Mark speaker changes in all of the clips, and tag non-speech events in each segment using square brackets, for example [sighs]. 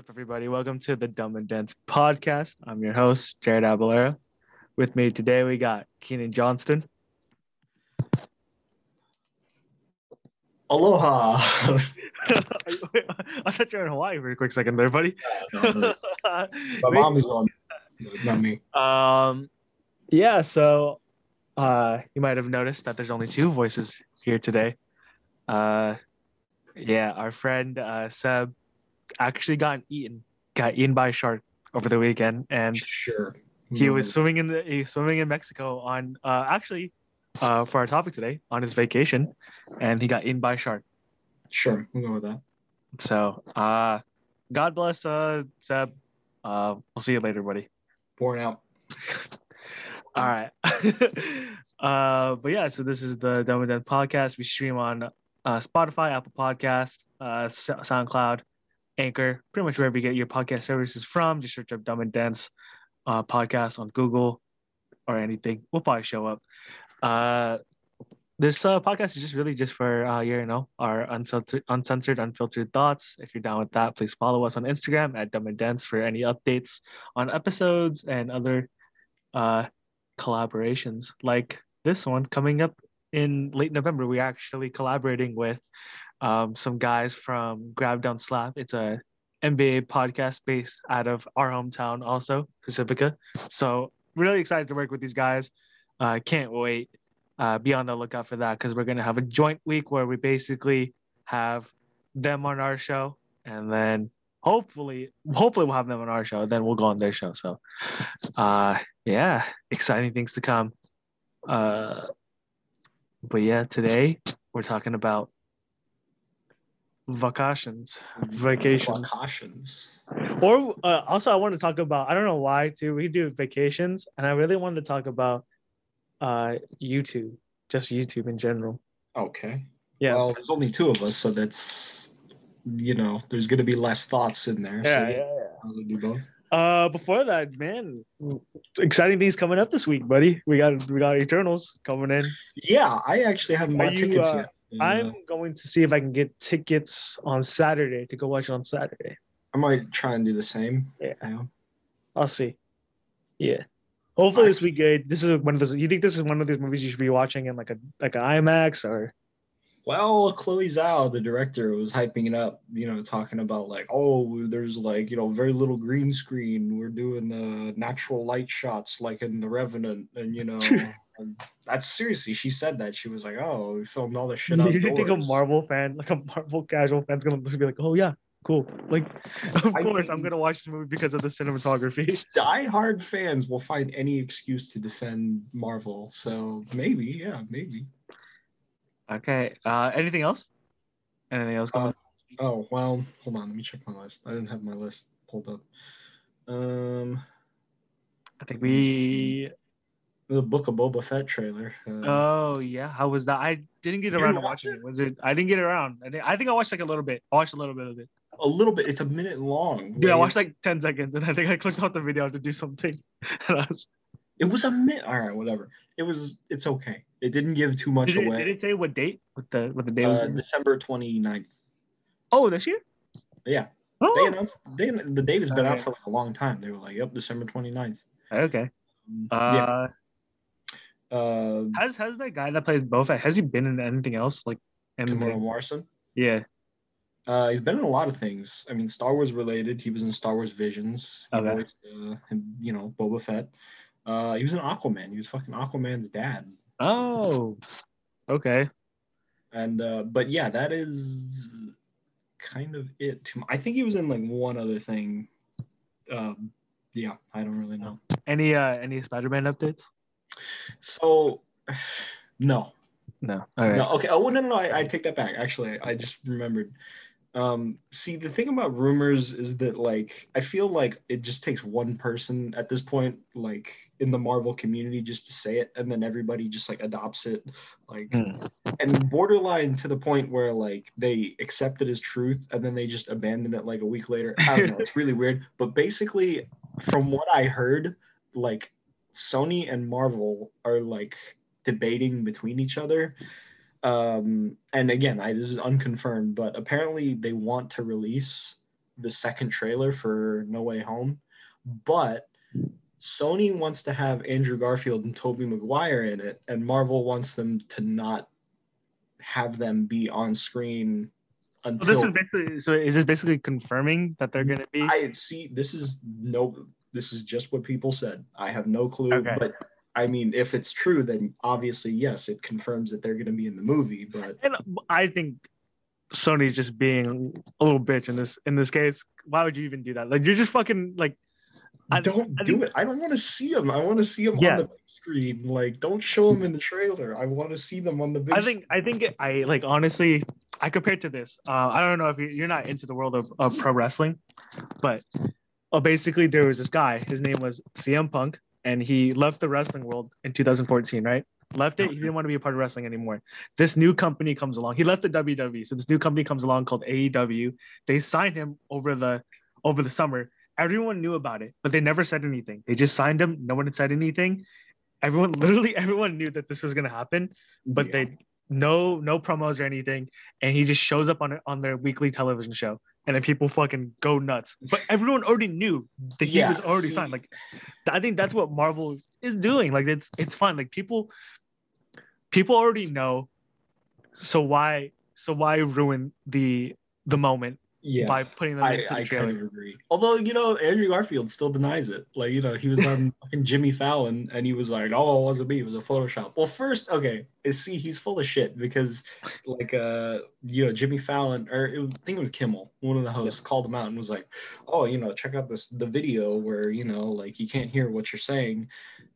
Speaker 1: up, everybody? Welcome to the Dumb and Dense podcast. I'm your host, Jared Abalera. With me today, we got Keenan Johnston.
Speaker 2: Aloha. [laughs]
Speaker 1: I thought you were in Hawaii for a quick second there, buddy. [laughs]
Speaker 2: My mom is on, not me.
Speaker 1: Um, yeah. So, uh, you might have noticed that there's only two voices here today. Uh, yeah, our friend uh, Seb actually got eaten, got eaten by a shark over the weekend, and
Speaker 2: Sure.
Speaker 1: he was swimming in the he was swimming in Mexico on uh actually uh for our topic today on his vacation, and he got eaten by a shark.
Speaker 2: Sure. We'll go with that.
Speaker 1: So, uh, God bless uh Seb. Uh, we'll see you later, buddy.
Speaker 2: Born out.
Speaker 1: All right. [laughs] uh, but yeah, so this is the Dumb and Dense podcast. We stream on uh, Spotify, Apple Podcast, uh, SoundCloud, Anchor, pretty much wherever you get your podcast services from. Just search up Dumb and Dense uh, podcast on Google or anything. We'll probably show up. Uh, this uh, podcast is just really just for uh, you know our uncensored, uncensored, unfiltered thoughts. If you're down with that, please follow us on Instagram at Dumb and Dense for any updates on episodes and other uh, collaborations like this one coming up in late November. We're actually collaborating with um, some guys from Grab Down Slap. It's a NBA podcast based out of our hometown, also Pacifica. So really excited to work with these guys. Uh, can't wait. Uh, be on the lookout for that because we're gonna have a joint week where we basically have them on our show, and then hopefully, hopefully we'll have them on our show. Then we'll go on their show. So, uh, yeah, exciting things to come. Uh, but yeah, today we're talking about vacations, vacations,
Speaker 2: Vacations.
Speaker 1: or uh, also I want to talk about. I don't know why too. We do vacations, and I really wanted to talk about uh YouTube, just YouTube in general.
Speaker 2: Okay.
Speaker 1: Yeah,
Speaker 2: Well, there's only two of us, so that's you know, there's gonna be less thoughts in there.
Speaker 1: yeah,
Speaker 2: so
Speaker 1: yeah, yeah.
Speaker 2: I'll do both.
Speaker 1: Uh, before that, man, exciting things coming up this week, buddy. We got we got Eternals coming in.
Speaker 2: Yeah, I actually haven't bought
Speaker 1: you,
Speaker 2: tickets
Speaker 1: uh,
Speaker 2: yet. Uh,
Speaker 1: I'm going to see if I can get tickets on Saturday to go watch it on Saturday.
Speaker 2: I might try and do the same.
Speaker 1: Yeah. I'll see. Yeah. Hopefully
Speaker 2: I-
Speaker 1: this week good. This is one of those. You think this is one of those movies you should be watching in like a like an IMAX or?
Speaker 2: Well, Chloe Zhao, the director, was hyping it up, you know, talking about like, oh, there's like, you know, very little green screen. We're doing uh, natural light shots like in The Revenant, and you know, [laughs] that's seriously, she said that. She was like, oh, we filmed all this [laughs] shit
Speaker 1: you
Speaker 2: outdoors.
Speaker 1: think a Marvel fan, like a Marvel casual fan's gonna be like, oh yeah, cool. Like, [laughs] of
Speaker 2: I
Speaker 1: course I'm gonna watch this movie because of the cinematography. [laughs]
Speaker 2: Die-hard fans will find any excuse to defend Marvel. So maybe, yeah, maybe.
Speaker 1: Okay. Uh, anything else? Anything else coming?
Speaker 2: Oh well, hold on, let me check my list. I didn't have my list pulled up. Um,
Speaker 1: I think we.
Speaker 2: The Book of Boba Fett trailer. Uh,
Speaker 1: Oh yeah, how was that? I didn't get around to watching it. Was it? I didn't get around. I think I, think I watched like a little bit. I watched a little bit of it.
Speaker 2: a little bit. It's a minute long.
Speaker 1: Yeah, I watched like ten seconds, and I think I clicked off the video to do something. [laughs] Was,
Speaker 2: It was a minute. All right, whatever. It was. It's okay. It didn't give too much
Speaker 1: did, it,
Speaker 2: away.
Speaker 1: did it say what date? What the what the date
Speaker 2: uh,
Speaker 1: was?
Speaker 2: December 29th.
Speaker 1: oh, this year?
Speaker 2: Yeah,
Speaker 1: Oh,
Speaker 2: they announced. They the date has been out for like a long time. They were like, "Yep, December 29th."
Speaker 1: okay.
Speaker 2: Um,
Speaker 1: Uh,
Speaker 2: yeah. Uh,
Speaker 1: has has that guy that plays Boba Fett, has he been in anything else like? Temuera?
Speaker 2: Morrison.
Speaker 1: Yeah.
Speaker 2: Uh, he's been in a lot of things. I mean, Star Wars related. He was in Star Wars Visions. He
Speaker 1: Okay.
Speaker 2: voiced, uh, you know, Boba Fett. Uh, he was in Aquaman. He was fucking Aquaman's dad.
Speaker 1: Oh. Okay.
Speaker 2: And uh, but yeah, that is kind of it. I think he was in like one other thing. Um, yeah, I don't really know.
Speaker 1: Any uh any Spider-Man updates?
Speaker 2: So, [sighs] no,
Speaker 1: No. All right.
Speaker 2: no. Okay. Oh no, no, no. I, I take that back. Actually, I, just remembered. Um, see, the thing about rumors is that like I feel like it just takes one person at this point, like in the Marvel community, just to say it, and then everybody just like adopts it, like
Speaker 1: Hmm.
Speaker 2: and borderline to the point where like they accept it as truth and then they just abandon it like a week later. I don't know. it's really weird. But basically, from what I heard, like Sony and Marvel are like debating between each other. Um, and again, I this is unconfirmed, but apparently they want to release the second trailer for No Way Home, but Sony wants to have Andrew Garfield and Tobey Maguire in it, and Marvel wants them to not have them be on screen
Speaker 1: So this is basically so is this basically confirming that they're gonna be
Speaker 2: I see. This is no. This is just what people said. I have no clue,
Speaker 1: Okay.
Speaker 2: but I mean, if it's true, then obviously yes, it confirms that they're going to be in the movie. But
Speaker 1: and I think Sony's just being a little bitch in this in this case. Why would you even do that? Like you're just fucking like I-
Speaker 2: don't
Speaker 1: I
Speaker 2: do
Speaker 1: think-
Speaker 2: it. I don't want to see them. I want to see them
Speaker 1: Yeah.
Speaker 2: on the big screen. Like, don't show them in the trailer. I want to see them on the big.
Speaker 1: I think I think I like honestly I compared to this. Uh, I don't know if you- you're not into the world of, of pro wrestling, but uh, basically there was this guy. His name was CM Punk, and he left the wrestling world in 2014. Right, left it. He didn't want to be a part of wrestling anymore. This new company comes along. He left the WWE, so this new company comes along called AEW. They signed him over the over the summer. Everyone knew about it, but they never said anything. They just signed him. No one had said anything. Everyone, literally, everyone knew that this was gonna happen but
Speaker 2: Yeah.
Speaker 1: they no no promos or anything and he just shows up on it on their weekly television show and then people fucking go nuts. But everyone already knew that he
Speaker 2: Yeah,
Speaker 1: was already
Speaker 2: see-
Speaker 1: signed like i think that's what marvel is doing. Like it's it's fine. Like people people already know. So why so why ruin the the moment
Speaker 2: yeah.
Speaker 1: by putting them
Speaker 2: I,
Speaker 1: into the
Speaker 2: I
Speaker 1: trailer
Speaker 2: kind of agree. Although you know Andrew Garfield still denies it. Like you know he was on [laughs] fucking Jimmy Fallon and he was like, "Oh, it wasn't me. It was a Photoshop." Well, first, okay, see, he's full of shit because like uh you know Jimmy Fallon or it, I think it was Kimmel, one of the hosts, called him out and was like, "Oh, you know, check out this the video where you know like you can't hear what you're saying,"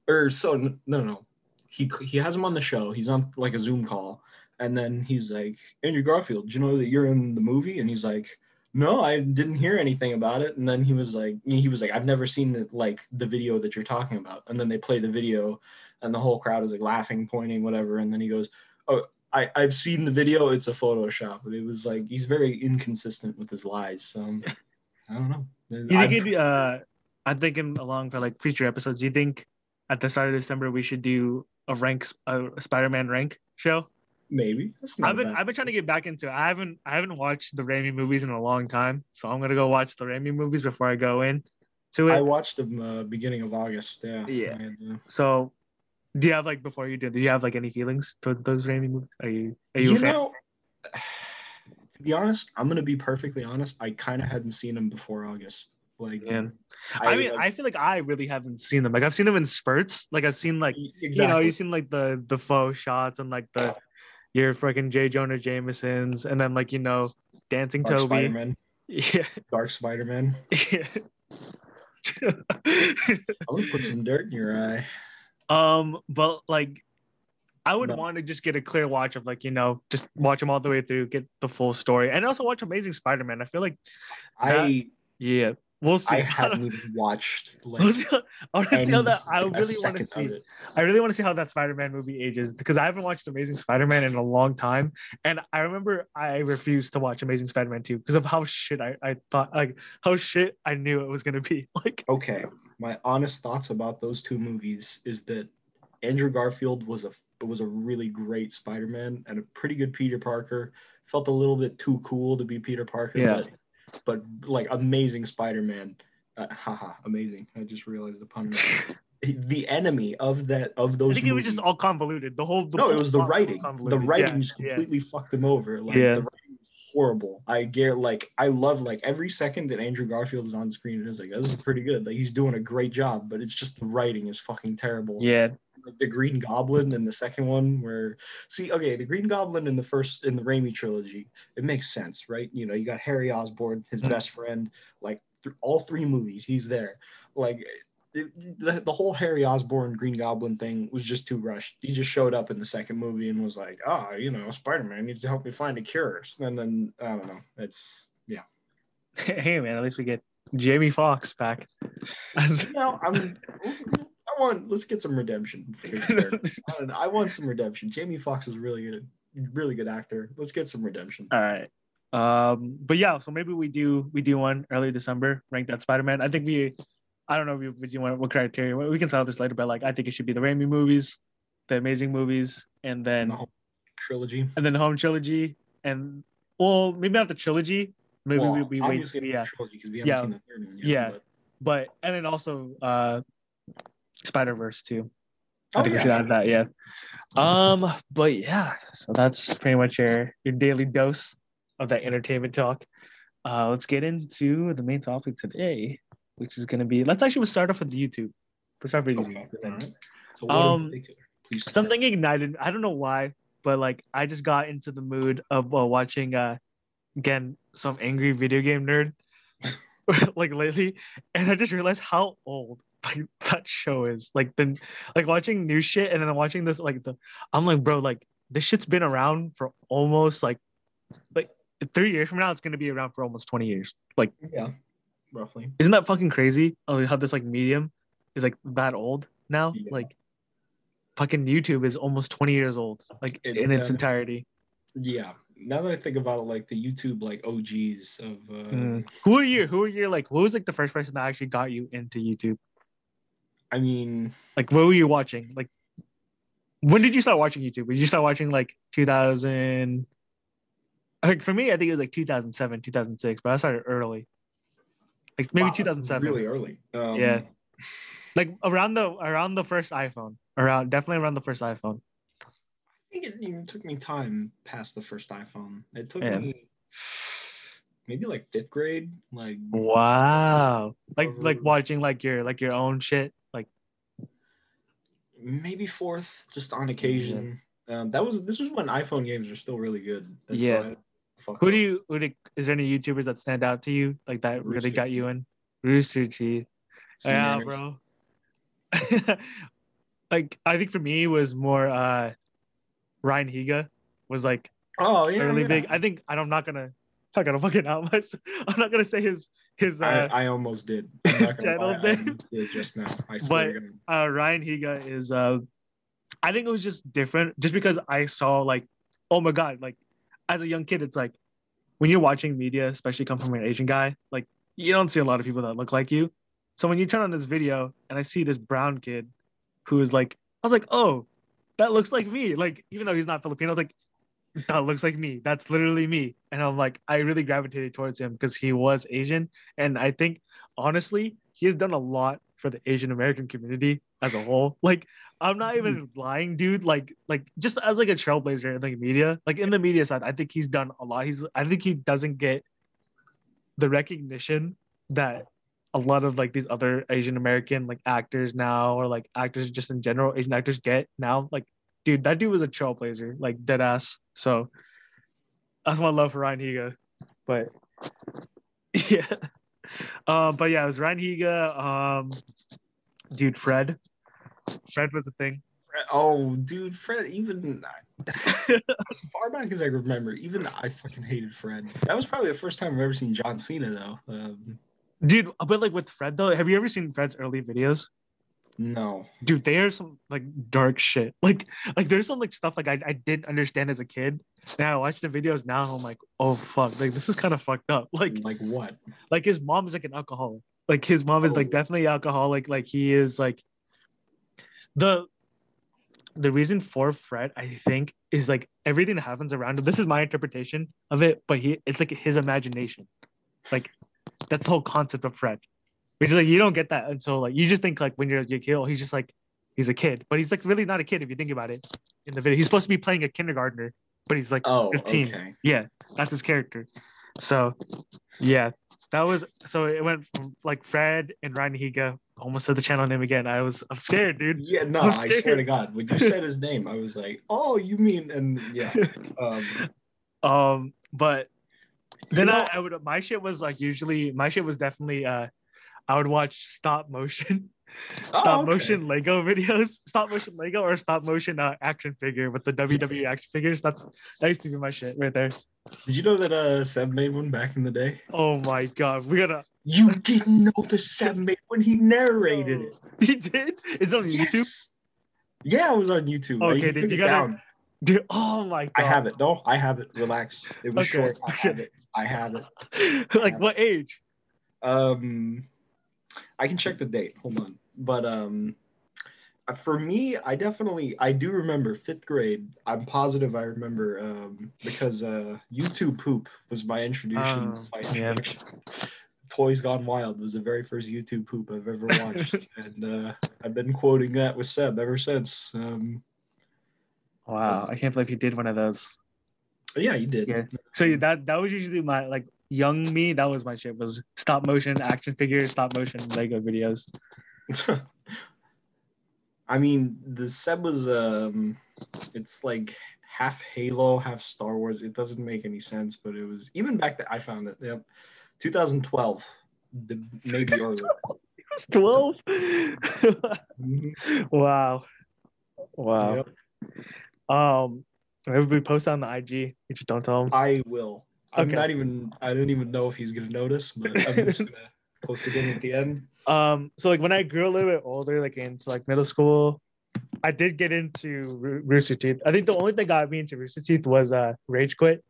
Speaker 2: or so no no no. He, he has him on the show. He's on like a Zoom call, and then he's like, Andrew Garfield, do you know that you're in the movie? And he's like, no i didn't hear anything about it and then he was like he was like i've never seen the, like the video that you're talking about and then they play the video and the whole crowd is like laughing pointing whatever and then he goes oh I, I've seen the video. It's a Photoshop. But it was like he's very inconsistent with his lies. So I don't know.
Speaker 1: You
Speaker 2: I-
Speaker 1: think it'd be, uh, I'm thinking along for like future episodes. Do you think at the start of December we should do a rank a Spider-Man rank show?
Speaker 2: Maybe
Speaker 1: I've been
Speaker 2: bad.
Speaker 1: I've been trying to get back into it. I haven't I haven't watched the Raimi movies in a long time, so I'm gonna go watch the Raimi movies before I go in to it.
Speaker 2: I watched them uh, beginning of August. Yeah.
Speaker 1: Yeah.
Speaker 2: And, uh,
Speaker 1: So, do you have like before you do? Do you have like any feelings towards those Raimi movies? Are you are you,
Speaker 2: you know, [sighs] to be honest, I'm gonna be perfectly honest. I kind of hadn't seen them before August. Like,
Speaker 1: Yeah. I, mean,
Speaker 2: like,
Speaker 1: I feel like I really haven't seen them. Like I've seen them in spurts. Like I've seen like
Speaker 2: exactly.
Speaker 1: you know you've seen like the the faux shots and like the your freaking J Jonah Jamesons and then like you know dancing
Speaker 2: Dark
Speaker 1: Toby.
Speaker 2: Spider-Man. [laughs]
Speaker 1: Yeah.
Speaker 2: Dark Spider-Man. [laughs]
Speaker 1: yeah.
Speaker 2: I'm gonna put some dirt in your eye.
Speaker 1: um, but like, I would
Speaker 2: No.
Speaker 1: want to just get a clear watch of like you know just watch them all the way through, get the full story, and also watch Amazing Spider-Man. I feel like
Speaker 2: I
Speaker 1: yeah, we'll see.
Speaker 2: I haven't [laughs] even watched like
Speaker 1: We'll see. I want to see how that. I really want to see. I really want to see how that Spider-Man movie ages because I haven't watched Amazing Spider-Man in a long time, and I remember I refused to watch Amazing Spider-Man 2 because of how shit I, I thought like how shit I knew it was gonna be. [laughs] Like
Speaker 2: Okay, my honest thoughts about those two movies is that Andrew Garfield was a was a really great Spider-Man and a pretty good Peter Parker. Felt a little bit too cool to be Peter Parker,
Speaker 1: Yeah.
Speaker 2: but but like amazing Spider-Man. Uh, haha, amazing! I just realized the pun. [laughs] the enemy of that of those.
Speaker 1: I
Speaker 2: those.
Speaker 1: think it was just all convoluted. The whole the
Speaker 2: no,
Speaker 1: whole
Speaker 2: it was the
Speaker 1: plot was
Speaker 2: writing. The writing
Speaker 1: Yeah,
Speaker 2: just
Speaker 1: yeah.
Speaker 2: completely fucked them over. Like
Speaker 1: Yeah.
Speaker 2: the writing was horrible. I get like I love like every second that Andrew Garfield is on screen, and it is like this is pretty good. Like he's doing a great job, but it's just the writing is fucking terrible.
Speaker 1: Yeah,
Speaker 2: Like the Green Goblin in the second one, where see, okay, the Green Goblin in the first in the Raimi trilogy, it makes sense, right? You know, you got Harry Osborn, his
Speaker 1: Mhm.
Speaker 2: best friend, like th- all three movies, he's there. Like it, the, the whole Harry Osborn Green Goblin thing was just too rushed. He just showed up in the second movie and was like, "Ah, you know, Spider Man needs to help me find a cure." And then I don't know. It's yeah. [laughs]
Speaker 1: hey man, at least we get Jamie Foxx back. As-
Speaker 2: No, I'm. I [laughs] want. Let's get some redemption [laughs] for this character. I, I want some redemption. Jamie Foxx is really good, really good actor. Let's get some redemption.
Speaker 1: All right. Um, but yeah, so maybe we do we do one early December, rank that Spider-Man. I think we I don't know if we do want what criteria. We can solve this later, but like I think it should be the Raimi movies, the amazing movies, and then
Speaker 2: the whole trilogy.
Speaker 1: and then the home trilogy, and well, maybe not the trilogy, maybe
Speaker 2: well,
Speaker 1: we, we wait. Yeah,
Speaker 2: the trilogy because we haven't
Speaker 1: Yeah.
Speaker 2: seen the third one yet.
Speaker 1: Yeah.
Speaker 2: but-
Speaker 1: but and then also uh, Spider Verse too. I
Speaker 2: Oh,
Speaker 1: think
Speaker 2: yeah.
Speaker 1: should add that. Yeah. Um, but yeah, so that's pretty much your your daily dose of that entertainment talk. Uh, let's get into the main topic today, which is gonna be. Let's actually start off with YouTube. Let's start with
Speaker 2: Okay.
Speaker 1: YouTube.
Speaker 2: So
Speaker 1: Um,
Speaker 2: particular? Please start.
Speaker 1: Something ignited. I don't know why, but like I just got into the mood of uh, watching uh again some angry video game nerd [laughs] like lately, and I just realized how old like [laughs] that show is. Like then like watching new shit and then watching this like the I'm like bro like this shit's been around for almost like like three years from now it's gonna be around for almost 20 years. Like
Speaker 2: Yeah. Roughly.
Speaker 1: isn't that fucking crazy? Oh, how this like medium is like that old now?
Speaker 2: Yeah.
Speaker 1: Like fucking YouTube is almost 20 years old, like
Speaker 2: It-
Speaker 1: in its
Speaker 2: uh,
Speaker 1: entirety.
Speaker 2: Yeah. Now that I think about it, like the YouTube like OGs of uh,
Speaker 1: Mm. Who are you? Who are you like who was like the first person that actually got you into YouTube?
Speaker 2: I mean,
Speaker 1: Like what were you watching? Like when did you start watching YouTube? Did you start watching like 2000 like for me, I think it was like 2007, 2006, but I started early. Like maybe
Speaker 2: wow,
Speaker 1: 2007.
Speaker 2: Really early. Um,
Speaker 1: Yeah. Like around the around the first iPhone. Around definitely around the first iPhone.
Speaker 2: I think it even took me time past the first iPhone. It took
Speaker 1: Yeah.
Speaker 2: me maybe like fifth grade. Like
Speaker 1: Wow. Like like watching like your like your own shit.
Speaker 2: Maybe fourth, just on occasion. Um, that was this was when iPhone games were still really good. That's
Speaker 1: Yeah. who do you who do, is there any YouTubers that stand out to you like that really
Speaker 2: Rooster
Speaker 1: got you in? Rooster Teeth. Yeah, bro. [laughs] like I think for me it was more uh Ryan Higa was like
Speaker 2: Oh yeah,
Speaker 1: early
Speaker 2: yeah.
Speaker 1: big. I think I'm not gonna not gonna fucking out myself. [laughs] I'm not gonna say his his uh
Speaker 2: I, I almost did. Gonna
Speaker 1: Channel name.
Speaker 2: did just now. I swear God.
Speaker 1: uh Ryan Higa is uh I think it was just different just because I saw like oh my god like as a young kid it's like when you're watching media especially come from an Asian guy like you don't see a lot of people that look like you so when you turn on this video and I see this brown kid who is like I was like oh that looks like me like even though he's not Filipino like that looks like me that's literally me and I'm like I really gravitated towards him because he was Asian and I think honestly he has done a lot for the Asian American community as a whole [laughs] like I'm not even mm-hmm. lying, dude. Like, like just as like a trailblazer in like media, like in the media side, I think he's done a lot. He's, I think he doesn't get the recognition that a lot of like these other Asian American like actors now, or like actors just in general, Asian actors get now. Like, dude, that dude was a trailblazer, like dead ass. So that's my love for Ryan Higa. But [laughs] yeah, um, but yeah, it was Ryan Higa. Um, dude, Fred. Fred was the thing.
Speaker 2: Fred- Oh, dude, Fred. Even [laughs] as far back as I remember, even I fucking hated Fred. That was probably the first time I've ever seen John Cena though. Um,
Speaker 1: Dude, but like with Fred though, have you ever seen Fred's early videos?
Speaker 2: No.
Speaker 1: Dude, they are some like dark shit. [laughs] Like, like there's some like stuff like I, I didn't understand as a kid. Now I watch the videos now, I'm like, oh fuck, like this is kind of fucked up. [laughs] Like,
Speaker 2: Like what?
Speaker 1: like his mom is like an alcoholic. Like his mom is like
Speaker 2: Oh.
Speaker 1: definitely alcoholic. Like he is like the the reason for Fred, I think, is like everything that happens around him. This is my interpretation of it, but he it's like his imagination. Like that's the whole concept of Fred. Which is like you don't get that until like you just think like when you're your kid, oh, he's just like he's a kid. But he's like really not a kid if you think about it in the video. He's supposed to be playing a kindergartner, but he's like
Speaker 2: Oh,
Speaker 1: 15.
Speaker 2: okay.
Speaker 1: yeah, that's his character. So, yeah, that was so it went from like Fred and Ryan Higa almost said the channel name again. I was I'm scared, dude.
Speaker 2: Yeah, no,
Speaker 1: I'm
Speaker 2: swear
Speaker 1: scared.
Speaker 2: to God, when you said his name, I was like, "Oh, you mean?" And yeah, [laughs] um,
Speaker 1: um, but then
Speaker 2: You know-
Speaker 1: I, I would my shit was like usually my shit was definitely uh I would watch stop motion [laughs]
Speaker 2: Oh,
Speaker 1: stop
Speaker 2: okay.
Speaker 1: motion Lego videos, [laughs] stop motion Lego or stop motion uh, action figure with the WWE action figures. That's that used to be my shit right there.
Speaker 2: Did you know that uh Seb made one back in the day?
Speaker 1: Oh my god, we gotta
Speaker 2: You didn't know the Seb made when he narrated it. [laughs]
Speaker 1: He did? Is it on YouTube?
Speaker 2: Yes. Yeah, it was on YouTube.
Speaker 1: Okay,
Speaker 2: took
Speaker 1: you gotta-
Speaker 2: down.
Speaker 1: Dude, oh my god.
Speaker 2: I have it. No, I have it. Relax. It was
Speaker 1: Okay,
Speaker 2: short. I have it. I have it.
Speaker 1: like what age?
Speaker 2: Um, I can check the date. Hold on. But um, Uh, For me, I definitely I do remember fifth grade. I'm positive I remember um, because uh, YouTube poop was my introduction.
Speaker 1: Oh,
Speaker 2: my introduction. yeah. Toys Gone Wild was the very first YouTube poop I've ever watched, [laughs] and uh, I've been quoting that with Seb ever since. Um,
Speaker 1: Wow, I can't believe he did one of those.
Speaker 2: yeah, you did.
Speaker 1: Yeah. So that that was usually my like young me. That was my shit. Was stop motion action figures, stop motion Lego videos. [laughs]
Speaker 2: I mean, the Seb was um, it's like half Halo, half Star Wars. It doesn't make any sense, but it was even back then. I found it. Yep, 2012, the, maybe earlier.
Speaker 1: It was twelve.
Speaker 2: Mhm.
Speaker 1: wow. Wow.
Speaker 2: Yep,
Speaker 1: Um, maybe we post on the IG. You just don't tell them.
Speaker 2: I will. I'm
Speaker 1: Okay.
Speaker 2: not even. I don't even know if he's gonna notice, but I'm just gonna [laughs] post it in at the end.
Speaker 1: Um, so like when I grew a little bit older, like into like middle school, I did get into Roo- Rooster Teeth. I think the only thing that got me into Rooster Teeth was uh Rage Quit.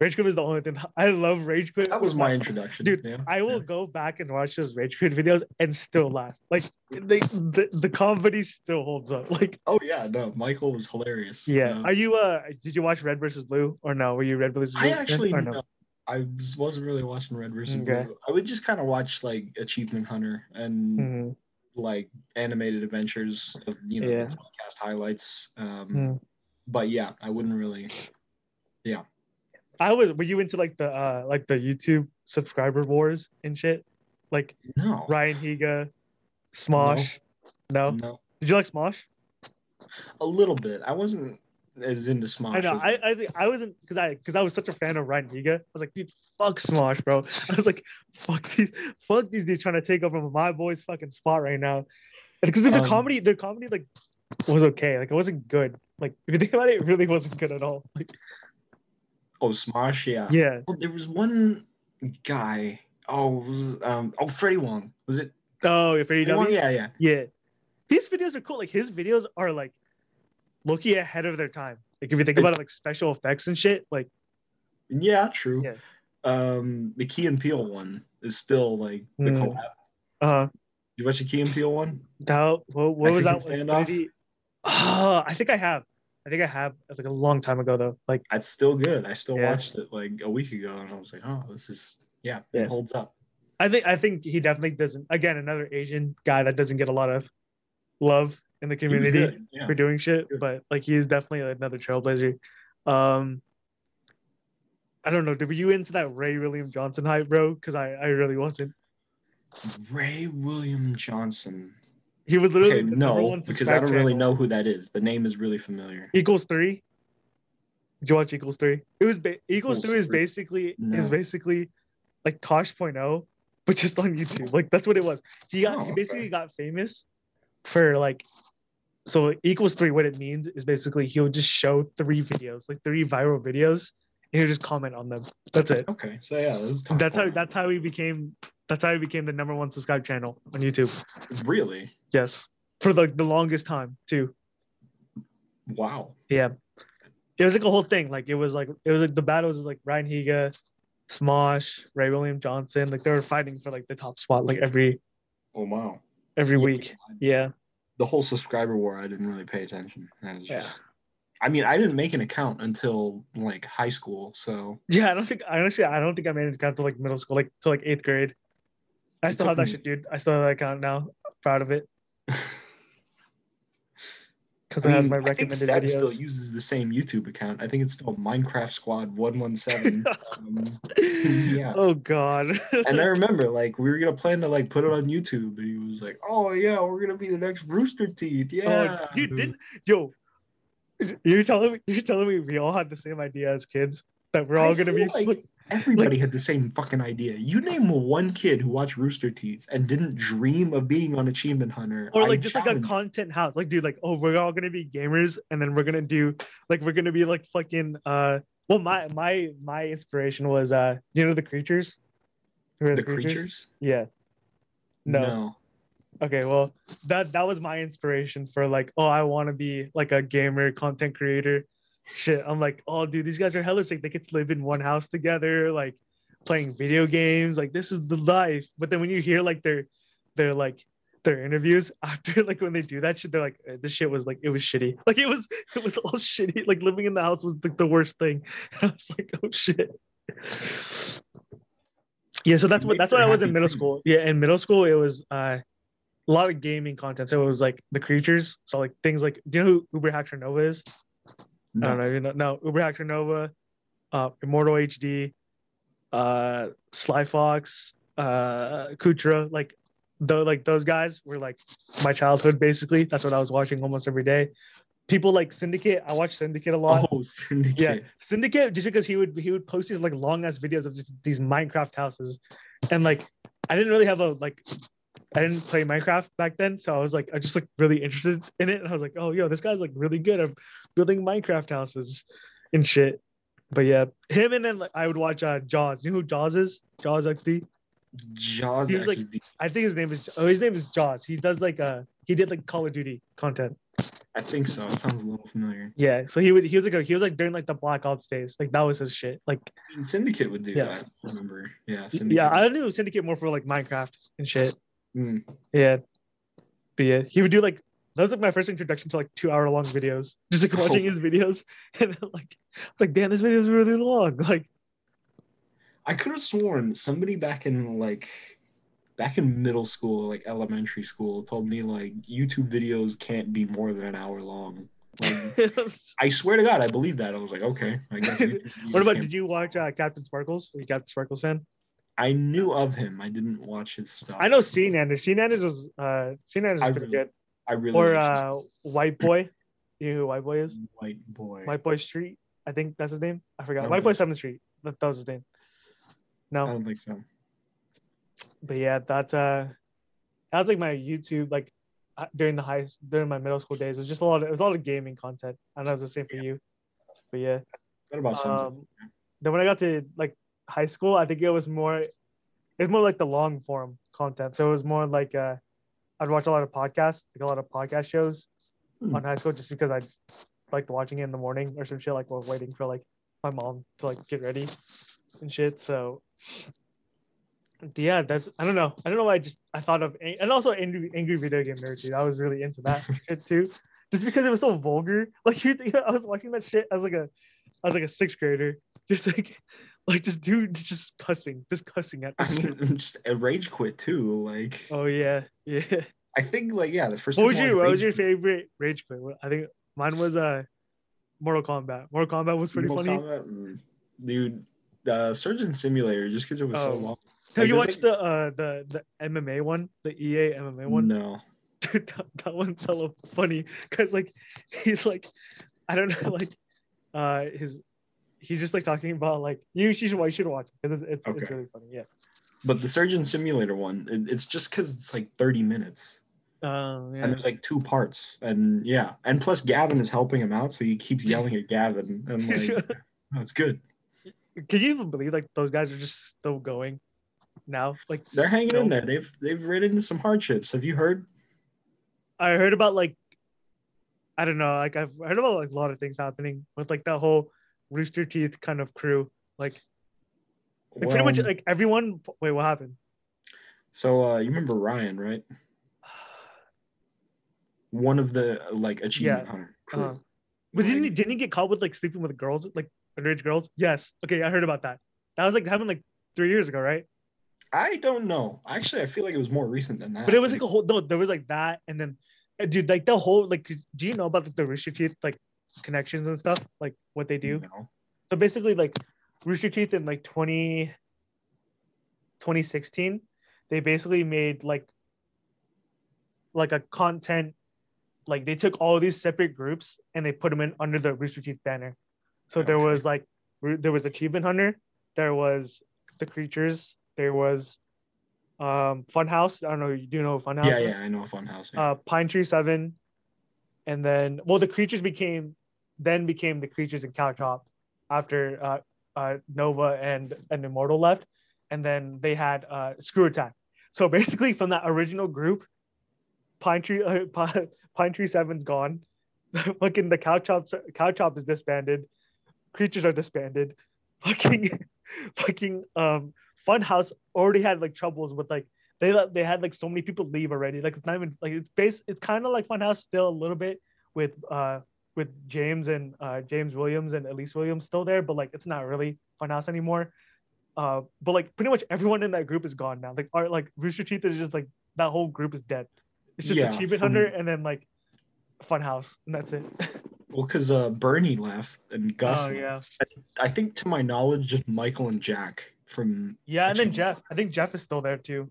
Speaker 1: Rage Quit is the only thing I love. Rage Quit.
Speaker 2: That was my introduction,
Speaker 1: Dude,
Speaker 2: Yeah.
Speaker 1: I will go back and watch those Rage Quit videos and still laugh. Like they, the the comedy still holds up. Like
Speaker 2: Oh yeah, no, Michael was hilarious.
Speaker 1: yeah.
Speaker 2: Um,
Speaker 1: Are you uh? Did you watch Red versus Blue or no? Were you Red versus Blue?
Speaker 2: I actually
Speaker 1: or
Speaker 2: no. I wasn't really watching Red versus
Speaker 1: Okay.
Speaker 2: Blue. I would just kind of watch like Achievement Hunter and
Speaker 1: Mhm.
Speaker 2: like animated adventures of you know
Speaker 1: Yeah.
Speaker 2: podcast highlights. Um,
Speaker 1: Mm.
Speaker 2: But yeah, I wouldn't really.
Speaker 1: I was. Were you into like the uh like the YouTube subscriber wars and shit? Like
Speaker 2: No.
Speaker 1: Ryan Higa, Smosh. No.
Speaker 2: No.
Speaker 1: Did you like Smosh?
Speaker 2: A little bit. I wasn't as into Smosh.
Speaker 1: I know. I I think I wasn't because I because I was such a fan of Ryan Higa. I was like, dude, fuck Smosh, bro. [laughs] I was like, fuck these, fuck these dudes trying to take over my boy's fucking spot right now. And because their
Speaker 2: Um,
Speaker 1: comedy, their comedy like was okay. Like it wasn't good. Like if you think about it, it really wasn't good at all. Like
Speaker 2: oh, Smosh. Yeah.
Speaker 1: yeah.
Speaker 2: Well, there was one guy. Oh, was um. Oh, Freddie Wong. Was it?
Speaker 1: Oh,
Speaker 2: Freddie Wong? Yeah, yeah.
Speaker 1: Yeah. His videos are cool. Like his videos are like looking ahead of their time. Like if you think about it, like special effects and shit. Like
Speaker 2: Yeah, true.
Speaker 1: Yeah.
Speaker 2: Um, the Key and Peele one is still like the
Speaker 1: Mm.
Speaker 2: collab.
Speaker 1: uh
Speaker 2: You watch the Key and Peele one?
Speaker 1: that what, what was that? One?
Speaker 2: Standoff?
Speaker 1: did Oh, I think I have. I think I have like a long time ago though. Like
Speaker 2: it's still good. I still
Speaker 1: Yeah.
Speaker 2: watched it like a week ago, and I was like, oh, this is yeah,
Speaker 1: Yeah.
Speaker 2: it holds up.
Speaker 1: I think I think he definitely doesn't. Again, another Asian guy that doesn't get a lot of love in the community
Speaker 2: Yeah.
Speaker 1: for doing shit,
Speaker 2: Good.
Speaker 1: but like he is definitely another trailblazer. Um, I don't know. Were you into that Ray William Johnson hype, bro? Because I I really wasn't.
Speaker 2: Ray William Johnson.
Speaker 1: He was literally
Speaker 2: Okay, no, because I don't really know who that is. The name is really familiar.
Speaker 1: Equals three. Did you watch Equals three? It was ba- Equals
Speaker 2: Equals
Speaker 1: three is
Speaker 2: three.
Speaker 1: basically is basically like Tosh.0, but just on YouTube. Like that's what it was. He got
Speaker 2: Oh,
Speaker 1: he
Speaker 2: okay.
Speaker 1: basically got famous for like so equals three. What it means is basically he'll just show three videos, like three viral videos, and he'll just comment on them. That's it.
Speaker 2: Okay, so yeah,
Speaker 1: That's how
Speaker 2: oh.
Speaker 1: that's how he became that's how he became the number one subscribed channel on YouTube.
Speaker 2: really
Speaker 1: Yes. For like the longest time too.
Speaker 2: wow.
Speaker 1: Yeah. It was like a whole thing. Like it was like it was like the battles was like Ryan Higa, Smosh, Ray William Johnson. Like they were fighting for like the top spot like every
Speaker 2: Oh wow.
Speaker 1: every
Speaker 2: Yeah,
Speaker 1: week. Yeah.
Speaker 2: The whole subscriber war, I didn't really pay attention. I was
Speaker 1: Yeah.
Speaker 2: I mean, I didn't make an account until like high school, so
Speaker 1: Yeah, I don't think honestly I don't think I made it down to like middle school, like to like eighth grade. I still have that shit, dude. I still have that account now. Proud of it. [laughs] Because
Speaker 2: I
Speaker 1: it has
Speaker 2: mean,
Speaker 1: my
Speaker 2: I think
Speaker 1: recommended
Speaker 2: Seb
Speaker 1: videos.
Speaker 2: still uses the same YouTube account. I think it's still Minecraft Squad [laughs] one one seven. Um, yeah.
Speaker 1: Oh god.
Speaker 2: And I [laughs] remember, like, we were gonna plan to like put it on YouTube, and he was like, "Oh yeah, we're gonna be the next Rooster Teeth." Yeah,
Speaker 1: Oh, dude, didn't yo? You're telling me you're telling me we all had the same idea as kids that we're all
Speaker 2: I
Speaker 1: gonna be
Speaker 2: feel like
Speaker 1: like,
Speaker 2: everybody had the same fucking idea. You name one kid who watched Rooster Teeth and didn't dream of being on Achievement Hunter,
Speaker 1: or
Speaker 2: I
Speaker 1: like just like a content house. Like, dude, like, oh, we're all gonna be gamers, and then we're gonna do like we're gonna be like fucking uh. Well, my my my inspiration was uh, you know the creatures. Who are
Speaker 2: the creatures.
Speaker 1: Yeah. No. Okay. Well, that that was my inspiration for like, oh, I want to be like a gamer, content creator. Shit, I'm like, oh, dude, these guys are hella sick. They get to live in one house together, like playing video games. Like this is the life. But then when you hear like their their like their interviews [laughs] after like when they do that shit, they're like, "Eh, this shit was like it was shitty. [laughs] Like it was it was all [laughs] shitty. Like living in the house was the worst thing. I was like, oh shit. Yeah, so that's what that's what I was in middle school. Yeah, in middle school it was uh a lot of gaming content. So it was like the creatures. So like things like do you know who UberHaxorNova is? I don't
Speaker 2: No.
Speaker 1: know. You know, no, UberHaxorNova, uh, Immortal HD, uh, Sly Fox, uh, Kootra, like though, like those guys were like my childhood. Basically, that's what I was watching almost every day. People like Syndicate. I watched Syndicate a lot.
Speaker 2: Oh, Syndicate.
Speaker 1: Yeah, Syndicate just because he would he would post these like long ass videos of just these Minecraft houses, and like I didn't really have a like I didn't play Minecraft back then, so I was like I just like really interested in it, and I was like, oh yo, this guy's like really good at building Minecraft houses and shit. But yeah, him and then like, I would watch uh, Jaws. You know who Jaws is? Jaws XD.
Speaker 2: Jaws
Speaker 1: was like-
Speaker 2: XD.
Speaker 1: I think his name is oh his name is Jaws. He does like uh he did like Call of Duty content.
Speaker 2: I think so. It sounds a little familiar.
Speaker 1: Yeah, so he would he was like a, he was like during like the Black Ops days. Like that was his shit. Like
Speaker 2: Syndicate would do
Speaker 1: Yeah.
Speaker 2: that. I remember. Yeah. Syndicate.
Speaker 1: yeah, I knew Syndicate more for like Minecraft and shit.
Speaker 2: Mm.
Speaker 1: Yeah. But yeah, he would do like that was like my first introduction to like two hour long videos. Just like watching
Speaker 2: Oh.
Speaker 1: his videos. [laughs] And then like like damn this video is really long. [laughs] Like
Speaker 2: I could have sworn somebody back in like back in middle school, like elementary school, told me like YouTube videos can't be more than an hour long. Like, [laughs] I swear to God, I believe that. I was like, okay.
Speaker 1: What about
Speaker 2: can't-
Speaker 1: did you watch uh, CaptainSparklez? Are you CaptainSparklez fan?
Speaker 2: I knew of him. I didn't watch his stuff.
Speaker 1: I know SeaNanners. C Nanders was uh SeaNanners
Speaker 2: I
Speaker 1: pretty
Speaker 2: really-
Speaker 1: good.
Speaker 2: I really
Speaker 1: Or uh White Boy. You know who White Boy is?
Speaker 2: White Boy.
Speaker 1: White Boy Street. I think that's his name. I forgot.
Speaker 2: I
Speaker 1: White Boy Seventh Street. That, that was his name. No.
Speaker 2: I don't think so.
Speaker 1: but yeah, that's uh, that was like my YouTube like uh, during the high during my middle school days. It was just a lot of it was a lot of gaming content. I know it's the same for you, but yeah.
Speaker 2: What about?
Speaker 1: Um, then when I got to like high school, I think it was more, it's more like the long form content. So it was more like uh, I'd watch a lot of podcasts, like a lot of podcast shows
Speaker 2: Hmm.
Speaker 1: on high school, just because I liked watching it in the morning or some shit. Like while waiting for like my mom to like get ready and shit. So yeah, that's I don't know. I don't know why I just I thought of and also angry angry video game nerd dude. I was really into that [laughs] shit too. Just because it was so vulgar. [laughs] Like you think I was watching that shit as like a I was like a sixth grader. Just like like this dude just cussing, just cussing at
Speaker 2: I mean, [laughs] just a rage quit too. Like,
Speaker 1: Oh yeah, [laughs] yeah.
Speaker 2: I think like yeah, the first.
Speaker 1: What was your what was your favorite rage quit? I think mine was uh Mortal Kombat. Mortal Kombat was pretty
Speaker 2: Mortal
Speaker 1: funny.
Speaker 2: Kombat? Mm. Dude, the Surgeon Simulator, just because it was so
Speaker 1: Oh.
Speaker 2: long.
Speaker 1: Have you
Speaker 2: there's,
Speaker 1: watched the uh the the MMA one, the EA MMA one?
Speaker 2: No. [laughs]
Speaker 1: Dude, that, that one's hella funny because like he's like I don't know like uh his he's just like talking about like you, should you should watch it because it's it's, it's
Speaker 2: Okay.
Speaker 1: really funny yeah
Speaker 2: But the Surgeon Simulator one, it, it's just because it's like 30 minutes.
Speaker 1: um yeah
Speaker 2: And there's like two parts. And yeah. And plus, Gavin is helping him out. So he keeps yelling at Gavin. And [laughs] like, oh, it's good.
Speaker 1: can you even believe like those guys are just still going now like
Speaker 2: They're hanging
Speaker 1: still?
Speaker 2: in there. They've they've ridden into some hardships. Have you heard?
Speaker 1: I heard about like I don't know like I've heard about like a lot of things happening with like that whole Rooster Teeth kind of crew like, like pretty much like everyone wait what happened
Speaker 2: So uh, you remember Ryan, right? One of the like achievement
Speaker 1: Yeah.
Speaker 2: hunter. crew.
Speaker 1: uh, but didn't he didn't he get caught with like sleeping with girls like underage girls yes okay I heard about that that was like happened like three years ago right
Speaker 2: I don't know. Actually, I feel like it was more recent than that.
Speaker 1: But it was like a whole no, there was like that, and then uh, dude, like the whole like do you know about like, the Rooster Teeth like connections and stuff? Like what they do?
Speaker 2: No.
Speaker 1: So basically like Rooster Teeth in like 20 2016, they basically made like like a content like they took all these separate groups and they put them in under the Rooster Teeth banner. So there was like there was Achievement Hunter, there was the creatures, there was um Funhouse. I don't know, you do know Funhouse
Speaker 2: Yeah,
Speaker 1: is?
Speaker 2: yeah, I know Funhouse. Yeah.
Speaker 1: uh, Pine Tree Seven, and then well, the creatures became then became the creatures in Cow Chop after uh, uh, Nova and and Immortal left, and then they had uh, Screw Attack. So basically, from that original group, Pine Tree uh, [laughs] Pine, Tree Seven's gone. [laughs] Fucking the Cow Chop Cow Chop is disbanded. Creatures are disbanded. [laughs] Fucking fucking um Funhouse already had like troubles with like they they had like so many people leave already. Like it's not even like it's based. It's kind of like Funhouse still a little bit with uh with James and uh James Willems and Elyse Willems still there, but like it's not really Funhouse anymore. Uh, but like pretty much everyone in that group is gone now. Like art like Rooster Teeth is just like that whole group is dead. It's just
Speaker 2: Yeah,
Speaker 1: Achievement Hunter and then like Funhouse and that's it. [laughs]
Speaker 2: Well, because uh, Burnie left and Gus.
Speaker 1: oh yeah,
Speaker 2: I think to my knowledge, just Michael and Jack from.
Speaker 1: yeah, and then Jeff. I think Jeff is still there too.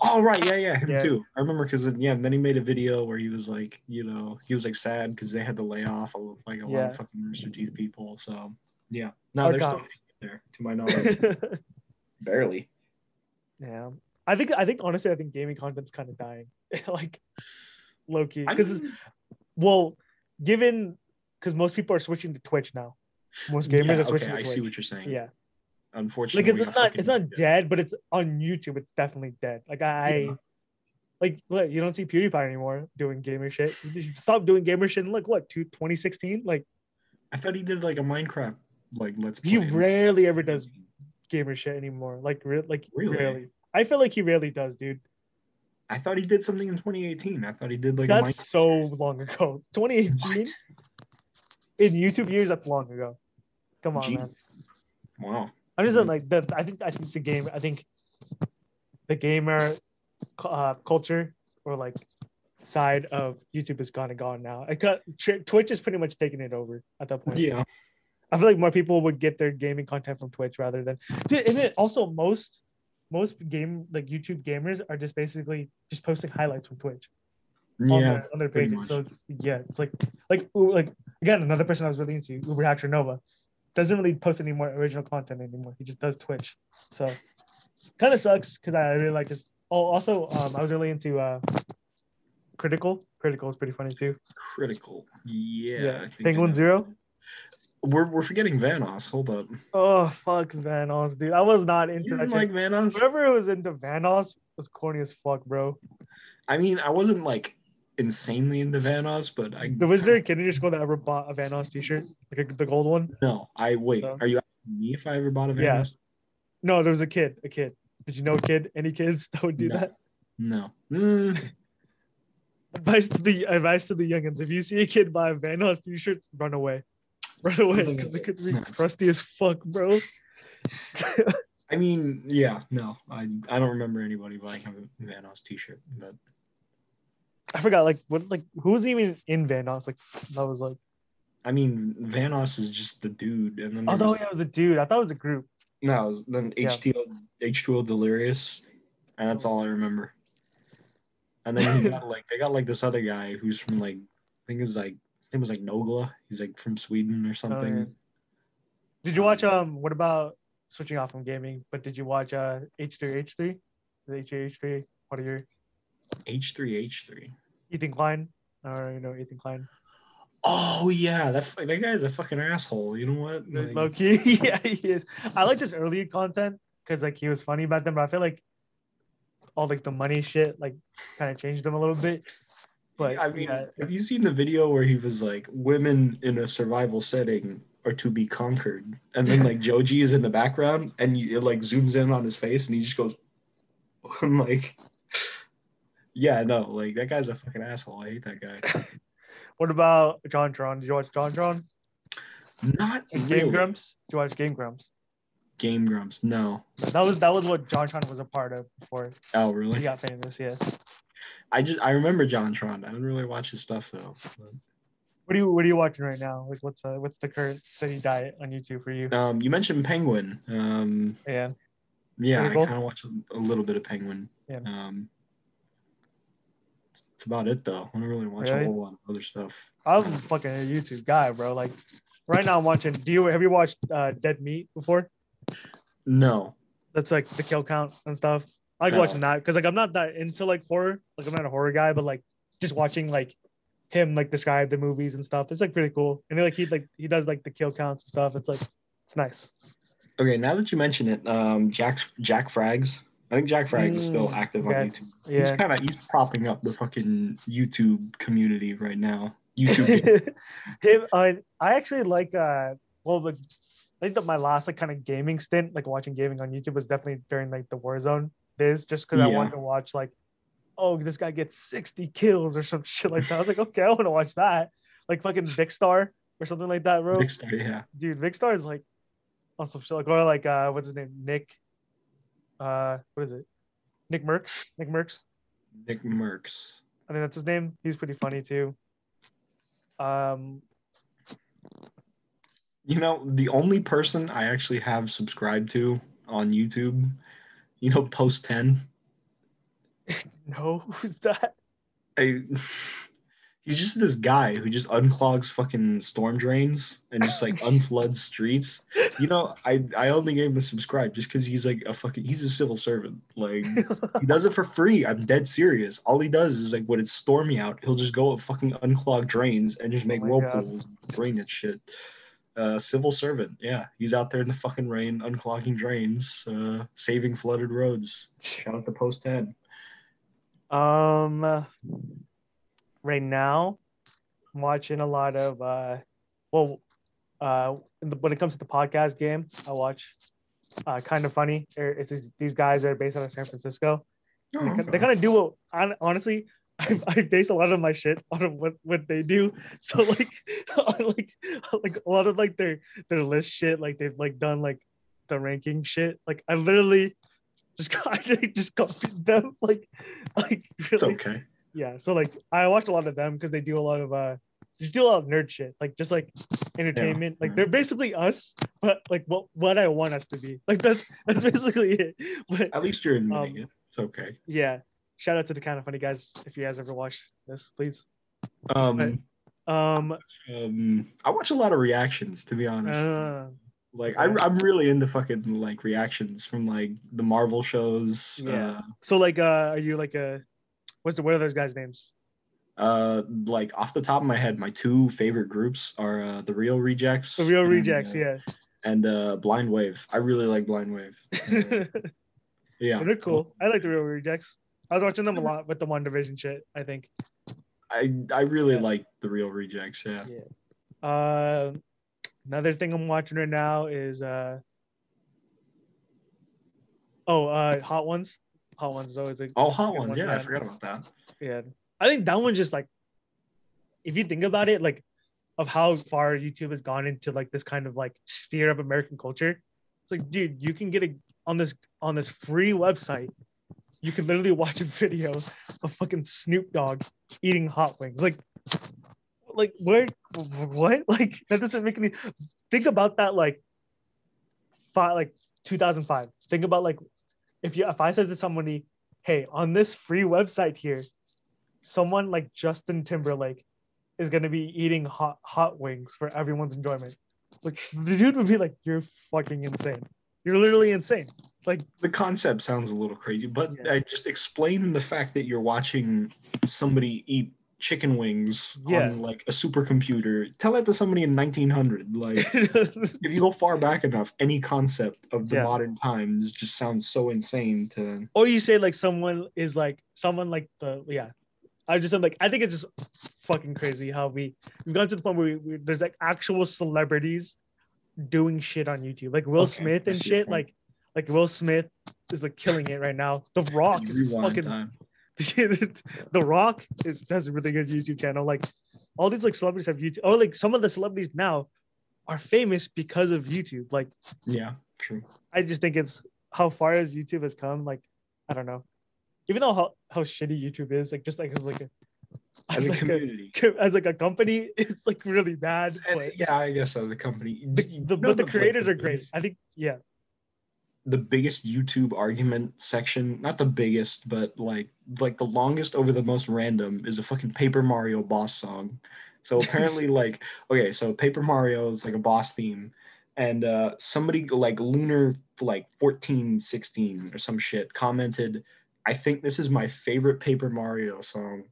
Speaker 2: Oh right, yeah, yeah, him
Speaker 1: Yeah.
Speaker 2: too. I remember because yeah, and then he made a video where he was like, you know, he was like sad because they had to lay off a, like a lot of fucking Rooster Teeth people. So yeah, no,
Speaker 1: Our
Speaker 2: they're still there to my [laughs] knowledge. Barely.
Speaker 1: Yeah, I think I think honestly, I think gaming content's kind of dying, [laughs] like low key.
Speaker 2: I
Speaker 1: Because
Speaker 2: mean,
Speaker 1: well, given because most people are switching to Twitch now. Most gamers
Speaker 2: yeah,
Speaker 1: are switching
Speaker 2: okay, I see what you're saying.
Speaker 1: Yeah,
Speaker 2: Unfortunately,
Speaker 1: like
Speaker 2: we
Speaker 1: not it's not dead, but it's on YouTube. It's definitely dead. Like I.
Speaker 2: Yeah.
Speaker 1: Like what you don't see PewDiePie anymore doing gamer shit. stop doing gamer shit in like what, two, 2016? Like
Speaker 2: I thought he did like a Minecraft like let's
Speaker 1: he rarely ever does gamer shit anymore. Like re- like
Speaker 2: Really?
Speaker 1: rarely. I feel like he rarely does, dude.
Speaker 2: I thought he did something in 2018. I thought he did like
Speaker 1: That's so long ago. 2018 in YouTube years. That's long ago. Come on,
Speaker 2: Gee.
Speaker 1: man.
Speaker 2: Wow.
Speaker 1: I'm just saying, like the. I think I think the game. I think the gamer uh, culture or like side of YouTube is kind of gone now. I cut Twitch is pretty much taking it over at that point.
Speaker 2: Yeah.
Speaker 1: I feel like more people would get their gaming content from Twitch rather than. And then also most most game like YouTube gamers are just basically just posting highlights from Twitch. on
Speaker 2: Yeah.
Speaker 1: their, on their pages. So it's, yeah, it's like like like again another person I was really into UberHaxorNova doesn't really post any more original content anymore. He just does Twitch. So kind of sucks because I really like this. Oh, also um, I was really into uh, Critical. Critical is pretty funny too.
Speaker 2: Critical. Yeah. I think
Speaker 1: Penguin. Zero.
Speaker 2: We're, we're forgetting Vanoss. Hold up.
Speaker 1: Oh fuck Vanoss, dude. I was not into
Speaker 2: You
Speaker 1: that.
Speaker 2: didn't
Speaker 1: shit.
Speaker 2: like Vanoss?
Speaker 1: Whoever was into Vanoss was corny as fuck, bro.
Speaker 2: I mean, I wasn't like insanely into Vanoss, but I
Speaker 1: The was there a kid in your school that ever bought a Vanoss t-shirt, like a, the gold one?
Speaker 2: no. I wait.
Speaker 1: So-
Speaker 2: Are you asking me if I ever bought a Vanoss?
Speaker 1: Yeah. No, there was a kid. A kid. Did you know a kid? Any kids that would do
Speaker 2: No.
Speaker 1: that?
Speaker 2: No. Mm, [laughs]
Speaker 1: Advice to the advice to the youngins: If you see a kid buy a Vanoss t-shirt, run away, run away because it could be
Speaker 2: No.
Speaker 1: crusty as fuck, bro. [laughs]
Speaker 2: I mean, yeah. No. I I don't remember anybody buying a Vanoss T-shirt, but
Speaker 1: I forgot like what like who was even in Vanoss? Like that was like
Speaker 2: I mean, Vanoss is just the dude, and then
Speaker 1: oh
Speaker 2: there's-
Speaker 1: no, yeah, it was a dude. I thought it was a group.
Speaker 2: No, it was then
Speaker 1: Yeah.
Speaker 2: H2O H2O Delirious, and that's all I remember. And then he got [laughs] like they got like this other guy who's from like I think it's like his name was like Nogla. He's like from Sweden or something.
Speaker 1: Oh, yeah. Did you watch um? What about switching off from gaming? But did you watch uh H three H three? H three H three. What are your
Speaker 2: H3H3.
Speaker 1: Ethan Klein? Or you know Ethan Klein?
Speaker 2: Oh yeah, that that guy's a fucking asshole. You know what? Like,
Speaker 1: Low key, [laughs] yeah, he is. I like his early content because like he was funny back then, but I feel like all like the money shit like kind of changed him a little bit. But
Speaker 2: I mean,
Speaker 1: yeah,
Speaker 2: have you seen the video where he was like, "Women in a survival setting are to be conquered," and then like [laughs] Joji is in the background, and you, it like zooms in on his face, and he just goes, [laughs] "I'm like." Yeah, no, like that guy's a fucking asshole. I hate that guy. [laughs]
Speaker 1: what about JonTron? Did you watch JonTron?
Speaker 2: Not really.
Speaker 1: Game Grumps? Did you watch Game Grumps?
Speaker 2: Game Grumps. No.
Speaker 1: That was that was what JonTron was a part of before
Speaker 2: Oh, really?
Speaker 1: he got famous. Yeah.
Speaker 2: I just I remember John Tron. I didn't really watch his stuff though.
Speaker 1: What are you What are you watching right now? Like, what's uh, what's the current city diet on YouTube for you?
Speaker 2: Um, you mentioned Penguin. Um,
Speaker 1: Yeah.
Speaker 2: yeah, I kind of watched a, a little bit of Penguin.
Speaker 1: Yeah.
Speaker 2: Um, that's about it though. I don't really watch
Speaker 1: Really?
Speaker 2: a whole lot of other stuff.
Speaker 1: I'm fucking a YouTube guy, bro. Like, right now I'm watching. Do you have you watched uh, Dead Meat before?
Speaker 2: No.
Speaker 1: That's like the kill count and stuff. I like
Speaker 2: No.
Speaker 1: watching that because like I'm not that into like horror. Like I'm not a horror guy, but like just watching like him like describe the movies and stuff. It's like pretty cool. And like he like he does like the kill counts and stuff. It's like it's nice.
Speaker 2: Okay, now that you mention it, um, Jack's Jack Frags. I think Jack Frags is still
Speaker 1: Mm,
Speaker 2: active on YouTube.
Speaker 1: Yeah.
Speaker 2: He's kind of he's propping up the fucking YouTube community right now. YouTube. [laughs]
Speaker 1: him, I I actually like uh well like I think that my last like kind of gaming stint, like watching gaming on YouTube was definitely during like the Warzone Viz just because I
Speaker 2: Yeah.
Speaker 1: wanted to watch like, oh, this guy gets 60 kills or some [laughs] shit like that. I was like, okay, I want to watch that. Like fucking Vikkstar or something like that, bro.
Speaker 2: Big star, yeah.
Speaker 1: Dude, Vikkstar is like on some shit like or like uh what's his name? Nick. Uh what is it? Nick Merckx. Nick Merckx.
Speaker 2: Nick Merckx.
Speaker 1: I think that's his name. He's pretty funny too. Um
Speaker 2: You know, the only person I actually have subscribed to on YouTube, you know, Post 10. [laughs]
Speaker 1: no, who's that?
Speaker 2: I, he's just this guy who just unclogs fucking storm drains and just like [laughs] unfloods streets. You know, I I only gave him a subscribe just because he's like a fucking he's a civil servant. Like he does it for free. I'm dead serious. All he does is like when it's stormy out, he'll just go and fucking unclog drains and just make
Speaker 1: Oh my God.
Speaker 2: whirlpools, drain that shit. Uh, civil servant, yeah, he's out there in the fucking rain, unclogging drains, uh, saving flooded roads. Shout out to Post Ten.
Speaker 1: Um, right now, I'm watching a lot of uh, well, uh, in the, when it comes to the podcast game, I watch uh, Kinda Funny. It's these, these guys that are based out of San Francisco.
Speaker 2: Oh,
Speaker 1: They,
Speaker 2: okay.
Speaker 1: they kind of do what hon- honestly. [laughs] I, I base a lot of my shit on of what, what they do. [laughs] So like, [laughs] like, like a lot of like their their list shit. Like they've like done like the ranking shit. Like I literally just I just copied them. Like, like really, it's
Speaker 2: okay.
Speaker 1: Yeah so like i watch a lot of them because they do a lot of uh just do a lot of nerd shit like just like entertainment like they're basically us but like what what i want us to be like that's that's basically it but
Speaker 2: At least you're admitting
Speaker 1: Um,
Speaker 2: it. It's okay.
Speaker 1: yeah shout out to the Kinda Funny guys if you guys ever watch this please
Speaker 2: Um,
Speaker 1: um
Speaker 2: um, I watch a lot of reactions, to be honest.
Speaker 1: uh,
Speaker 2: like, I, i'm really into fucking like reactions from like the Marvel shows.
Speaker 1: Yeah. so like uh are you like a what's the what are those guys names
Speaker 2: Uh, like off the top of my head, my two favorite groups are uh, the Reel Rejects.
Speaker 1: the real
Speaker 2: and,
Speaker 1: rejects
Speaker 2: uh,
Speaker 1: yeah
Speaker 2: And uh, Blind Wave. I really like Blind Wave. [laughs] Uh, yeah.
Speaker 1: they're cool i like the reel rejects i was watching them a lot with the WandaVision shit i think
Speaker 2: I I really
Speaker 1: Yeah.
Speaker 2: like the Reel Rejects. Yeah. Yeah.
Speaker 1: Uh, another thing I'm watching right now is uh oh uh Hot Ones. Hot Ones is always a
Speaker 2: Oh, Hot Ones.
Speaker 1: one,
Speaker 2: Yeah, I forgot about that.
Speaker 1: yeah. I think that one's just like if you think about it, like of how far YouTube has gone into like this kind of like sphere of American culture. It's like, dude, you can get a on this on this free website, you can literally watch a video of fucking Snoop Dogg eating hot wings. Like, like where what? [laughs] Like that doesn't make any think about that like five like 2005. Think about like if you if I said to somebody, hey, on this free website here, someone like Justin Timberlake is gonna be eating hot hot wings for everyone's enjoyment. Like the dude would be like, You're fucking insane. You're literally insane. Like
Speaker 2: the concept sounds a little crazy, but
Speaker 1: Yeah.
Speaker 2: I just explain the fact that you're watching somebody eat chicken wings
Speaker 1: Yeah.
Speaker 2: on like a supercomputer. Tell that to somebody in 1900. Like, [laughs] if you go far back enough, any concept of the
Speaker 1: Yeah.
Speaker 2: modern times just sounds so insane to.
Speaker 1: or you say like someone is like someone like the yeah i just said like i think it's just fucking crazy how we we've gotten to the point where we, we, there's like actual celebrities doing shit on youtube like will
Speaker 2: Okay,
Speaker 1: smith and shit like like will smith is like killing it right now the rock is fucking
Speaker 2: time. [laughs]
Speaker 1: the rock is has a really good youtube channel like all these like celebrities have youtube or like some of the celebrities now are famous because of youtube like
Speaker 2: Yeah, true.
Speaker 1: I just think it's how far as YouTube has come. Like, I don't know. Even though how, how shitty YouTube is, like just like as like a [laughs]
Speaker 2: As a
Speaker 1: like
Speaker 2: community.
Speaker 1: as like a company, [laughs] it's like really bad.
Speaker 2: And, yeah, I guess as a company.
Speaker 1: the, the, but the creators are great. I think yeah.
Speaker 2: The biggest YouTube argument section, not the biggest, but like like the longest over the most random is a fucking Paper Mario boss song. So [laughs] apparently like okay, so Paper Mario is like a boss theme and uh somebody like Lunar like 14 16 or some shit commented I think this is my favorite Paper Mario song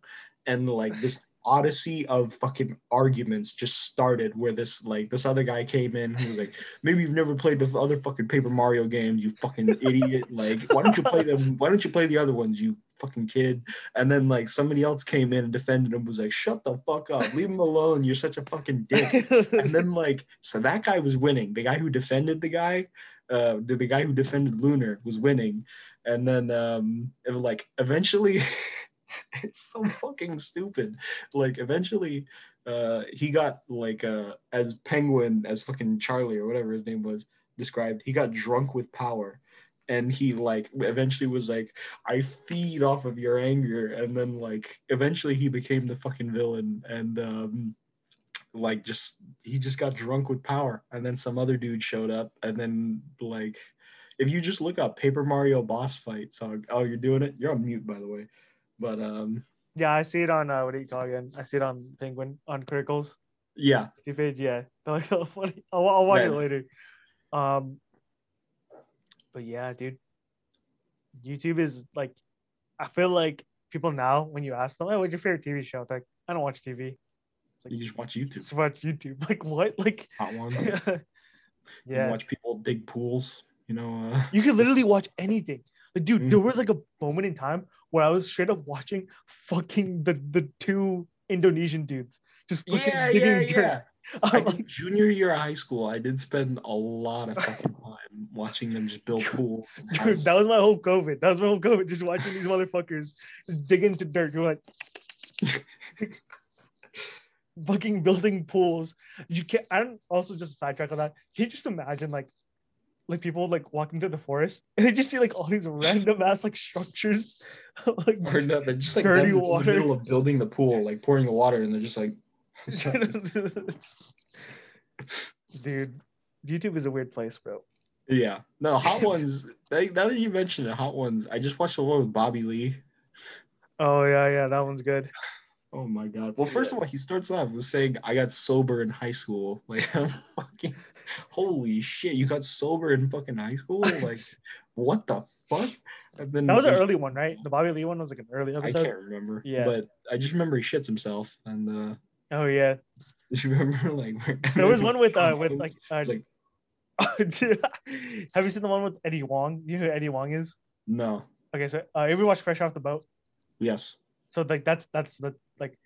Speaker 2: and like this [laughs] odyssey of fucking arguments just started where this like this other guy came in who was like maybe you've never played the other fucking Paper Mario games, you fucking idiot. Like, why don't you play them? Why don't you play the other ones, you fucking kid? And then like somebody else came in and defended him, was like, shut the fuck up, leave him alone. You're such a fucking dick. [laughs] And then like, so that guy was winning. The guy who defended the guy uh, the, the guy who defended Lunar was winning, and then um, it was like eventually, [laughs] [laughs] it's so fucking stupid. Like eventually, uh, he got like uh, as Penguin as fucking Charlie or whatever his name was described. He got drunk with power, and he like eventually was like, I feed off of your anger, and then like eventually he became the fucking villain, and um, like just he just got drunk with power. And then some other dude showed up. And then like if you just look up paper mario boss fight so oh you're doing it? You're on mute by the way but um
Speaker 1: Yeah, I see it on uh, what do you call it again? I see it on Penguin on Crickles.
Speaker 2: yeah
Speaker 1: page. Yeah, [laughs] like. I'll, I'll watch it later. Um, but yeah, dude, YouTube is like, I feel like people now when you ask them, "Oh, what's your favorite TV show?" They're like, "I don't watch TV.
Speaker 2: you just watch youtube
Speaker 1: Just watch YouTube." [laughs] Like what? Like
Speaker 2: hot ones [laughs] you
Speaker 1: yeah,
Speaker 2: watch people dig pools you know uh,
Speaker 1: you could literally watch anything. Like, dude, there
Speaker 2: Mhm.
Speaker 1: was like a moment in time where I was straight up watching fucking the the two Indonesian dudes just fucking
Speaker 2: yeah
Speaker 1: digging
Speaker 2: yeah
Speaker 1: dirt. [laughs]
Speaker 2: yeah I
Speaker 1: I'm like,
Speaker 2: did junior year of high school i did spend a lot of fucking [laughs] time watching them just build pools
Speaker 1: Dude, that was my whole COVID. That was my whole COVID. Just watching these motherfuckers dig into dirt. You're like, [laughs] fucking building pools. You can't. I don't. Also, just a sidetrack on that. Can you just imagine like, like people like walking through the forest [laughs] and they just see like all these random ass like structures, [laughs] like
Speaker 2: or no, they're just like
Speaker 1: Dirty
Speaker 2: them in the middle of building the pool like pouring the water and they're just like [laughs]
Speaker 1: dude. YouTube is a weird place, bro.
Speaker 2: Yeah. No, Hot Ones. like, Now that you mentioned it, Hot Ones. I just watched the one with Bobby Lee.
Speaker 1: Oh yeah, yeah, that one's good. [sighs]
Speaker 2: Oh my god. Well, first of all, he starts off with saying, "I got sober in high school." Like, I'm fucking. Holy shit! You got sober in fucking high school? [laughs] Like, what the fuck? Then
Speaker 1: that was an early one, right? The Bobby Lee one was like an early episode.
Speaker 2: I can't remember.
Speaker 1: Yeah.
Speaker 2: But I just remember he shits himself, and uh,
Speaker 1: Oh yeah, [laughs]
Speaker 2: just remember like. [laughs]
Speaker 1: there was one with uh with like uh,
Speaker 2: like,
Speaker 1: have you seen the one with Eddie Huang? You know who Eddie Huang is?
Speaker 2: no.
Speaker 1: Okay, so uh, ever watch Fresh Off the Boat?
Speaker 2: Yes.
Speaker 1: So like that's that's the like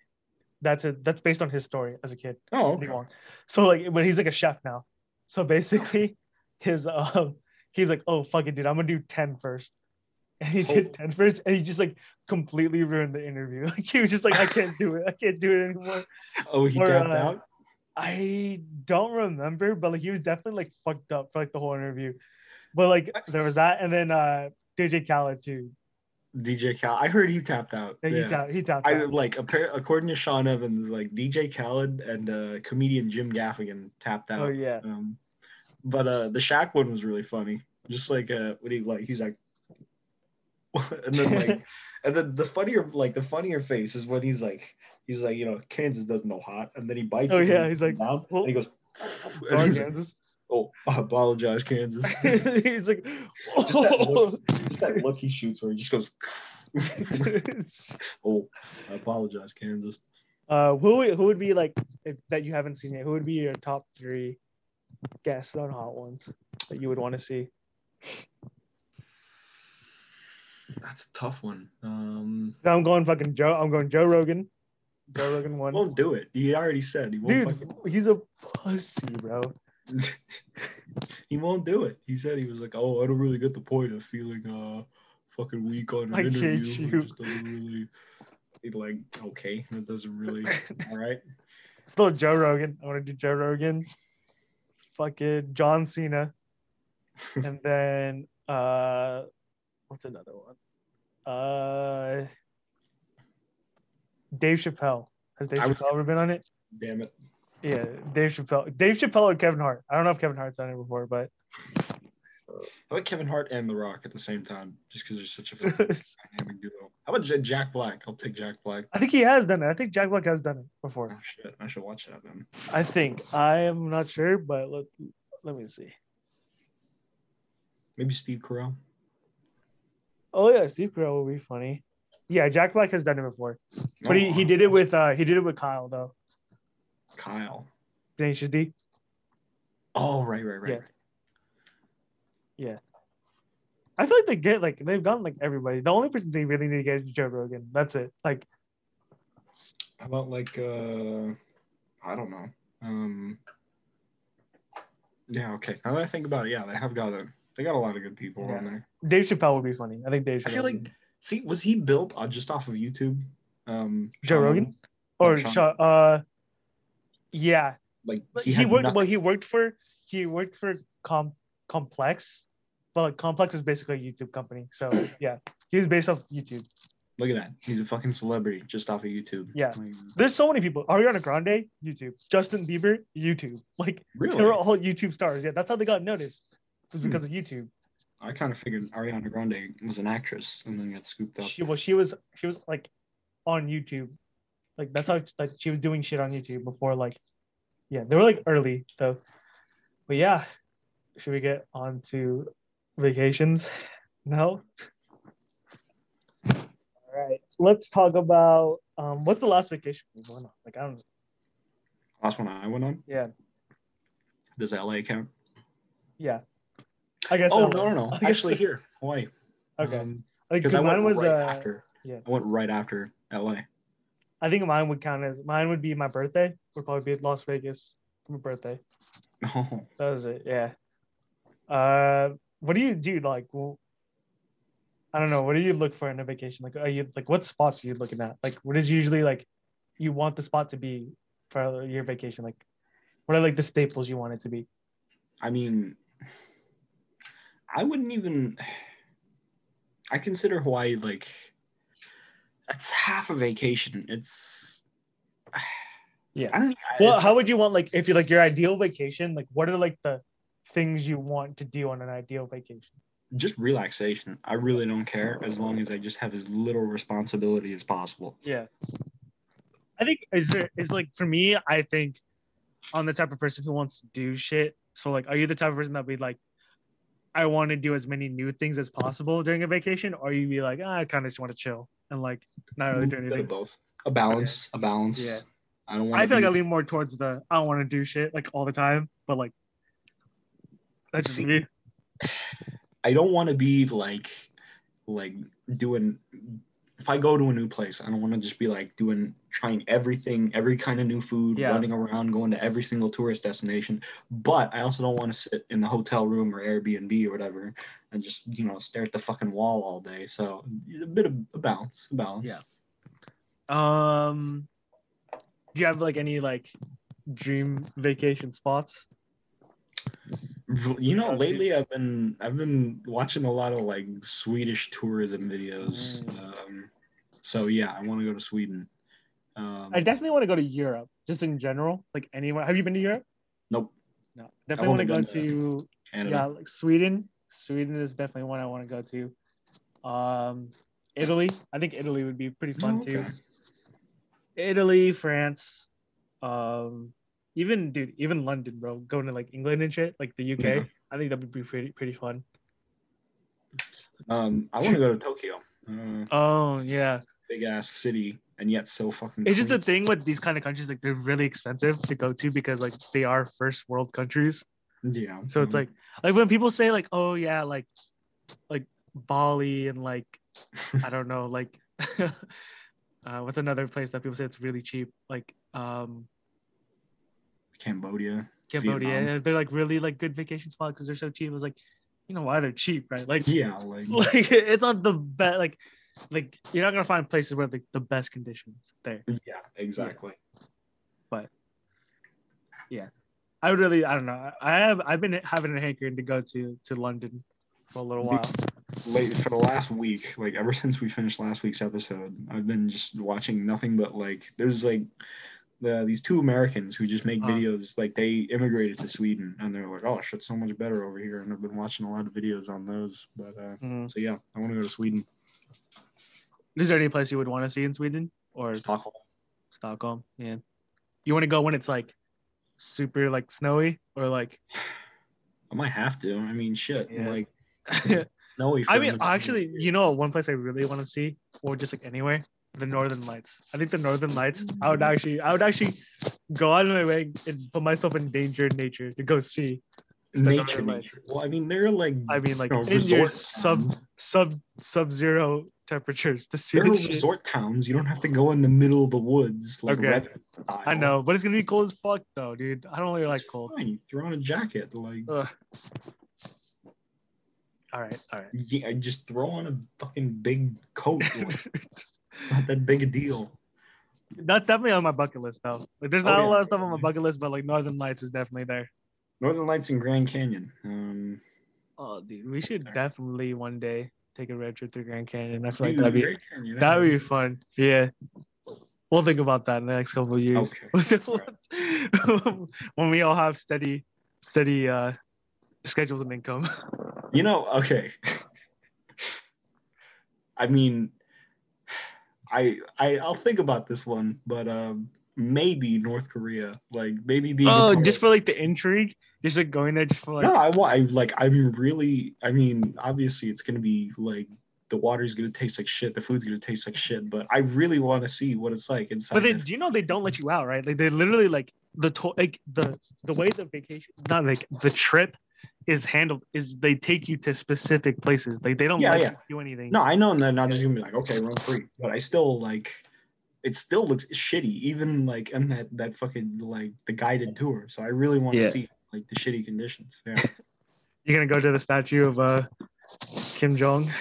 Speaker 1: that's a that's based on his story as a kid.
Speaker 2: Oh.
Speaker 1: Eddie
Speaker 2: Okay.
Speaker 1: Huang. So like, but he's like a chef now. So basically, his um, he's like, oh fuck it, dude, I'm gonna do 10 first. And he
Speaker 2: Oh.
Speaker 1: did 10 first, and he just like completely ruined the interview. [laughs] Like he was just like, I can't do it, I can't do it anymore.
Speaker 2: Oh, he
Speaker 1: Or,
Speaker 2: tapped
Speaker 1: uh,
Speaker 2: out.
Speaker 1: I don't remember, but like he was definitely like fucked up for like the whole interview. But like there was that, and then uh DJ Khaled too.
Speaker 2: DJ Cal. I heard he tapped out.
Speaker 1: Yeah, he
Speaker 2: Yeah.
Speaker 1: tapped, he tapped
Speaker 2: I
Speaker 1: out.
Speaker 2: like according to Sean Evans, like DJ Khaled and uh, comedian Jim Gaffigan tapped out.
Speaker 1: Oh yeah,
Speaker 2: Um, but uh, the Shaq one was really funny. Just like uh, when he like he's like, [laughs] and then like, [laughs] and then the funnier like the funnier face is when he's like he's like you know Kansas doesn't know hot, and then he bites.
Speaker 1: Oh, yeah, he's like,
Speaker 2: down,
Speaker 1: well,
Speaker 2: and he goes. [laughs] and he's like,
Speaker 1: Kansas.
Speaker 2: Oh, [laughs] I apologize, Kansas. [laughs]
Speaker 1: he's like,
Speaker 2: Just that look. Just that look he shoots where he just goes. [laughs] oh, I apologize, Kansas.
Speaker 1: uh, who would- who would be like if, that you haven't seen yet? Who would be your top three guests on Hot Ones that you would want to see?
Speaker 2: That's a tough one. Um,
Speaker 1: I'm going fucking Joe. I'm going Joe Rogan. Joe Rogan one.
Speaker 2: won't do it. He already said he won't.
Speaker 1: Dude,
Speaker 2: Fucking,
Speaker 1: he's a pussy, bro. [laughs]
Speaker 2: he won't do it. He said he was like, "Oh, I don't really get the point of feeling uh fucking weak on an
Speaker 1: I
Speaker 2: interview.
Speaker 1: you."
Speaker 2: It just doesn't really." He's like, "Okay, that doesn't really." [laughs] All right.
Speaker 1: Still Joe Rogan. I want to do Joe Rogan. Fucking John Cena. [laughs] and then uh what's another one? Uh Dave Chappelle. Has Dave
Speaker 2: I was-
Speaker 1: Chappelle ever been on it?
Speaker 2: Damn it.
Speaker 1: Yeah, Dave Chappelle. Dave Chappelle or Kevin Hart. I don't know if Kevin Hart's done it before, but
Speaker 2: How about Kevin Hart and The Rock at the same time? Just because they're such a [laughs] dynamic duo. How about Jack Black? I'll take Jack Black.
Speaker 1: I think he has done it. I think Jack Black has done it
Speaker 2: Oh
Speaker 1: before.
Speaker 2: shit! I should watch that then.
Speaker 1: I think. I am not sure, but let let me see.
Speaker 2: Maybe Steve Carell.
Speaker 1: Oh yeah, Steve Carell would be funny. Yeah, Jack Black has done it before. But he, he
Speaker 2: Oh,
Speaker 1: did it with uh he did it with Kyle though.
Speaker 2: Kyle.
Speaker 1: Tenacious D.
Speaker 2: Oh right, right, right.
Speaker 1: Yeah.
Speaker 2: right.
Speaker 1: I feel like they get like they've gotten like everybody. The only person they really need to get is Joe Rogan. That's it. Like
Speaker 2: How about like uh I don't know. Um Yeah, okay. Now that I think about it, yeah, they have got a they got a lot of good people
Speaker 1: Yeah.
Speaker 2: on there.
Speaker 1: Dave Chappelle would be funny. I think Dave.
Speaker 2: I feel
Speaker 1: Chappelle
Speaker 2: like see, was he built uh, just off of YouTube? Um
Speaker 1: Joe
Speaker 2: Sean
Speaker 1: Rogan?
Speaker 2: Rogan?
Speaker 1: or
Speaker 2: Sean-
Speaker 1: Sha- uh, yeah,
Speaker 2: Like
Speaker 1: But
Speaker 2: he,
Speaker 1: he, worked.
Speaker 2: nothing-
Speaker 1: Well, he worked for he worked for Com Complex, but like Complex is basically a YouTube company. So [clears throat] yeah, he was based off YouTube.
Speaker 2: Look at that. He's a fucking celebrity just off of YouTube.
Speaker 1: Yeah.
Speaker 2: Like,
Speaker 1: There's so many people. Ariana Grande, YouTube. Justin Bieber, YouTube. [laughs] Like
Speaker 2: really?
Speaker 1: they were all YouTube stars. Yeah, that's how they got noticed. It Was
Speaker 2: Hmm.
Speaker 1: because of YouTube.
Speaker 2: I kind of figured Ariana Grande was an actress and then got scooped up.
Speaker 1: She well, she was she was like on YouTube. Like that's how like she was doing shit on YouTube before like yeah, they were like early though. But yeah, should we get on to vacations? No. All right. Let's talk about um what's the last vacation we went on? Like I don't know.
Speaker 2: Last one I went on.
Speaker 1: Yeah.
Speaker 2: Does LA count?
Speaker 1: Yeah. I guess
Speaker 2: Oh
Speaker 1: LA.
Speaker 2: no, no, no. [laughs]
Speaker 1: I
Speaker 2: Actually, [laughs] here, Hawaii.
Speaker 1: Okay.
Speaker 2: Um,
Speaker 1: Like,
Speaker 2: I went
Speaker 1: mine was
Speaker 2: right
Speaker 1: uh
Speaker 2: after.
Speaker 1: yeah.
Speaker 2: I went right after LA.
Speaker 1: I think mine would count as mine would be my birthday. Would probably be at Las Vegas for my birthday.
Speaker 2: Oh, [laughs]
Speaker 1: That was it. Yeah. Uh, what do you do? Like, well, I don't know. What do you look for in a vacation? Like, are you like what spots are you looking at? Like, what is usually like you want the spot to be for your vacation? Like, what are like the staples you want it to be?
Speaker 2: I mean, I wouldn't even. I consider Hawaii like that's half a vacation. It's.
Speaker 1: Yeah.
Speaker 2: I don't.
Speaker 1: Well, how would you want like if you like your ideal vacation? Like, what are like the things you want to do on an ideal vacation?
Speaker 2: just relaxation. I really don't care as long as I just have as little responsibility as possible.
Speaker 1: Yeah. I think is there is like for me, I think I'm the type of person who wants to do shit. So like are you the type of person that be like I want to do as many new things as possible during a vacation, or you be like, ah, I kind of just want to chill and like not really do anything.
Speaker 2: both. A balance. A balance.
Speaker 1: Yeah.
Speaker 2: I don't want.
Speaker 1: I feel like I lean more towards the I don't want to do shit like all the time, but like that's just
Speaker 2: See,
Speaker 1: me.
Speaker 2: I don't want to be like like doing if I go to a new place, I don't want to just be like doing trying everything, every kind of new food,
Speaker 1: Yeah.
Speaker 2: running around, going to every single tourist destination. But I also don't want to sit in the hotel room or Airbnb or whatever and just, you know, stare at the fucking wall all day. So a bit of a balance, a balance.
Speaker 1: Yeah. Um, do you have like any like dream vacation spots?
Speaker 2: You know, lately I've been I've been watching a lot of like Swedish tourism videos.
Speaker 1: Mm.
Speaker 2: Um, so yeah, I want to go to Sweden. Um,
Speaker 1: I definitely want to go to Europe, just in general. Like anywhere. Have you been to Europe?
Speaker 2: Nope.
Speaker 1: No. Definitely want to go to
Speaker 2: Canada.
Speaker 1: yeah, like Sweden. Sweden is definitely one I want to go to. Um, Italy. I think Italy would be pretty fun
Speaker 2: Oh,
Speaker 1: too. Italy, France. Um, even dude, even London, bro. Going to like England and shit, like the UK.
Speaker 2: Yeah.
Speaker 1: I think that would be pretty pretty fun.
Speaker 2: Um, I want to go to Tokyo. Uh, [laughs]
Speaker 1: Oh yeah.
Speaker 2: big ass city, and yet so fucking.
Speaker 1: It's just the thing with these kind of countries, like they're really expensive to go to because like they are first world countries.
Speaker 2: Yeah.
Speaker 1: So it's
Speaker 2: um,
Speaker 1: like like when people say like, oh yeah, like like Bali and like [laughs] I don't know, like [laughs] uh, what's another place that people say it's really cheap? Like um
Speaker 2: Cambodia.
Speaker 1: Cambodia.
Speaker 2: Vietnam.
Speaker 1: They're like really like good vacation spot because they're so cheap. It's like, you know why they're cheap, right? Like
Speaker 2: Yeah, [laughs] like
Speaker 1: like it's not the best like like you're not gonna find places where like the best conditions there.
Speaker 2: yeah, exactly. Yeah.
Speaker 1: But yeah, I would really I don't know. I have I've been having a hankering to go to to London for a little while.
Speaker 2: Late for the last week, like ever since we finished last week's episode, I've been just watching nothing but like there's like the these two Americans who just make videos like they immigrated to Sweden and they're like, oh shit's so much better over here, and I've been watching a lot of videos on those. But uh,
Speaker 1: Mhm.
Speaker 2: so yeah, I want to go to Sweden,
Speaker 1: Is there any place you would want to see in Sweden or
Speaker 2: Stockholm.
Speaker 1: Stockholm? Yeah. You want to go when it's like super like snowy or like [sighs]
Speaker 2: I might have to. I mean, shit,
Speaker 1: Yeah.
Speaker 2: like [laughs] snowy.
Speaker 1: I mean actually, you know one place I really want to see or just like anywhere? The Northern Lights. I think the Northern Lights, I would actually I would actually go out of my way and put myself in danger in nature to go see.
Speaker 2: nature, nature. Well, I mean, they're like
Speaker 1: I mean like
Speaker 2: you know,
Speaker 1: in your
Speaker 2: resort
Speaker 1: sub sub sub zero temperatures to see
Speaker 2: There are
Speaker 1: the shit.
Speaker 2: resort towns. You don't have to go in the middle of the woods like
Speaker 1: Okay. I know, but it's gonna be cold as fuck though, dude. I don't really like cold.
Speaker 2: Fine. You throw on a jacket. Like,
Speaker 1: Ugh. All right, all right.
Speaker 2: yeah, just throw on a fucking big coat. Like, [laughs] it's not that big a deal.
Speaker 1: That's definitely on my bucket list though. Like, there's
Speaker 2: Oh,
Speaker 1: not a lot of stuff on my bucket list, but like Northern Lights is definitely there.
Speaker 2: Northern Lights and Grand Canyon. Um,
Speaker 1: Oh, dude, we should
Speaker 2: Okay.
Speaker 1: definitely one day take a road trip through Grand Canyon. I feel like that'd be
Speaker 2: Grand Canyon,
Speaker 1: that'd be fun. Yeah, we'll think about that in the next couple of years. [laughs] [laughs] when we all have steady, steady uh, schedules and income.
Speaker 2: You know, okay. [laughs] I mean, I I I'll think about this one, but um, maybe North Korea, like maybe being.
Speaker 1: Oh, just for like the intrigue, just like going there just for like.
Speaker 2: no, I want. I like. I'm really. I mean, obviously, it's gonna be like the water's gonna taste like shit. The food's gonna taste like shit. But I really want to see what it's like inside.
Speaker 1: But they, do you know they don't let you out, right? Like they literally like the to- like the the way the vacation, not like the trip is handled is they take you to specific places. Like they don't
Speaker 2: Yeah,
Speaker 1: let
Speaker 2: yeah.
Speaker 1: you do anything.
Speaker 2: No, I know, and they're not just gonna be like, okay, run free. But I still like. It still looks shitty, even like in that that fucking like the guided tour. So I really want to
Speaker 1: Yeah.
Speaker 2: see like the shitty conditions. Yeah. [laughs]
Speaker 1: You're gonna go to the statue of uh Kim Jong.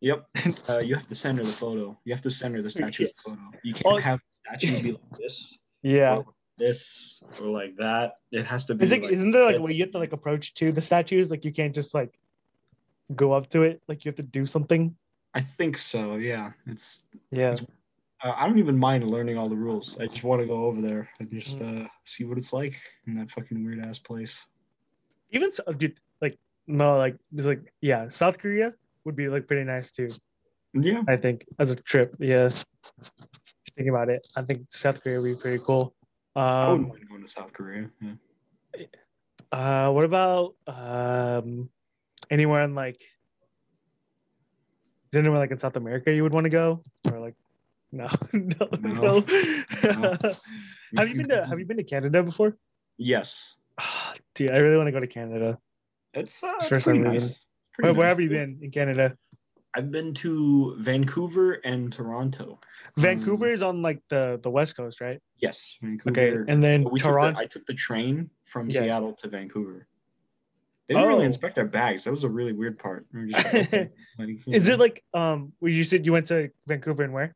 Speaker 2: Yep. [laughs] Uh, you have to center the photo. You have to center the statue of the photo. You can't have the statue be like this,
Speaker 1: Yeah.
Speaker 2: or this, or like that. It has to be.
Speaker 1: Is it,
Speaker 2: like,
Speaker 1: isn't there like a way you have to like approach to the statues? Like you can't just like go up to it. Like you have to do something.
Speaker 2: I think so. Yeah. It's.
Speaker 1: Yeah.
Speaker 2: Uh, I don't even mind learning all the rules. I just want to go over there and just
Speaker 1: Mm.
Speaker 2: uh, see what it's like in that fucking weird ass place.
Speaker 1: Even so, dude, like no, like just like yeah, South Korea would be like pretty nice too.
Speaker 2: Yeah.
Speaker 1: I think as a trip. Yeah. Just thinking about it, I think South Korea would be pretty cool.
Speaker 2: I wouldn't
Speaker 1: Um,
Speaker 2: mind going to South Korea. Yeah.
Speaker 1: uh, what about um, anywhere in like, is anywhere like in South America you would want to go, or like, no, [laughs] no, no. [laughs]
Speaker 2: No.
Speaker 1: have you been to Have you been to Canada before?
Speaker 2: Yes.
Speaker 1: Ah, Dude, I really want to go to Canada.
Speaker 2: It's, uh, it's pretty nice. pretty
Speaker 1: Where, where have you been in Canada?
Speaker 2: I've been to Vancouver and Toronto.
Speaker 1: Vancouver
Speaker 2: Um,
Speaker 1: is on like the the west coast, right?
Speaker 2: Yes, Vancouver.
Speaker 1: Okay, and then
Speaker 2: we took the,
Speaker 1: Toronto.
Speaker 2: I took the train from
Speaker 1: Yeah.
Speaker 2: Seattle to Vancouver. They didn't
Speaker 1: Oh.
Speaker 2: really inspect our bags. That was a really weird part. We just like, okay, [laughs] like, you
Speaker 1: Is it like um? You said you went to Vancouver and where?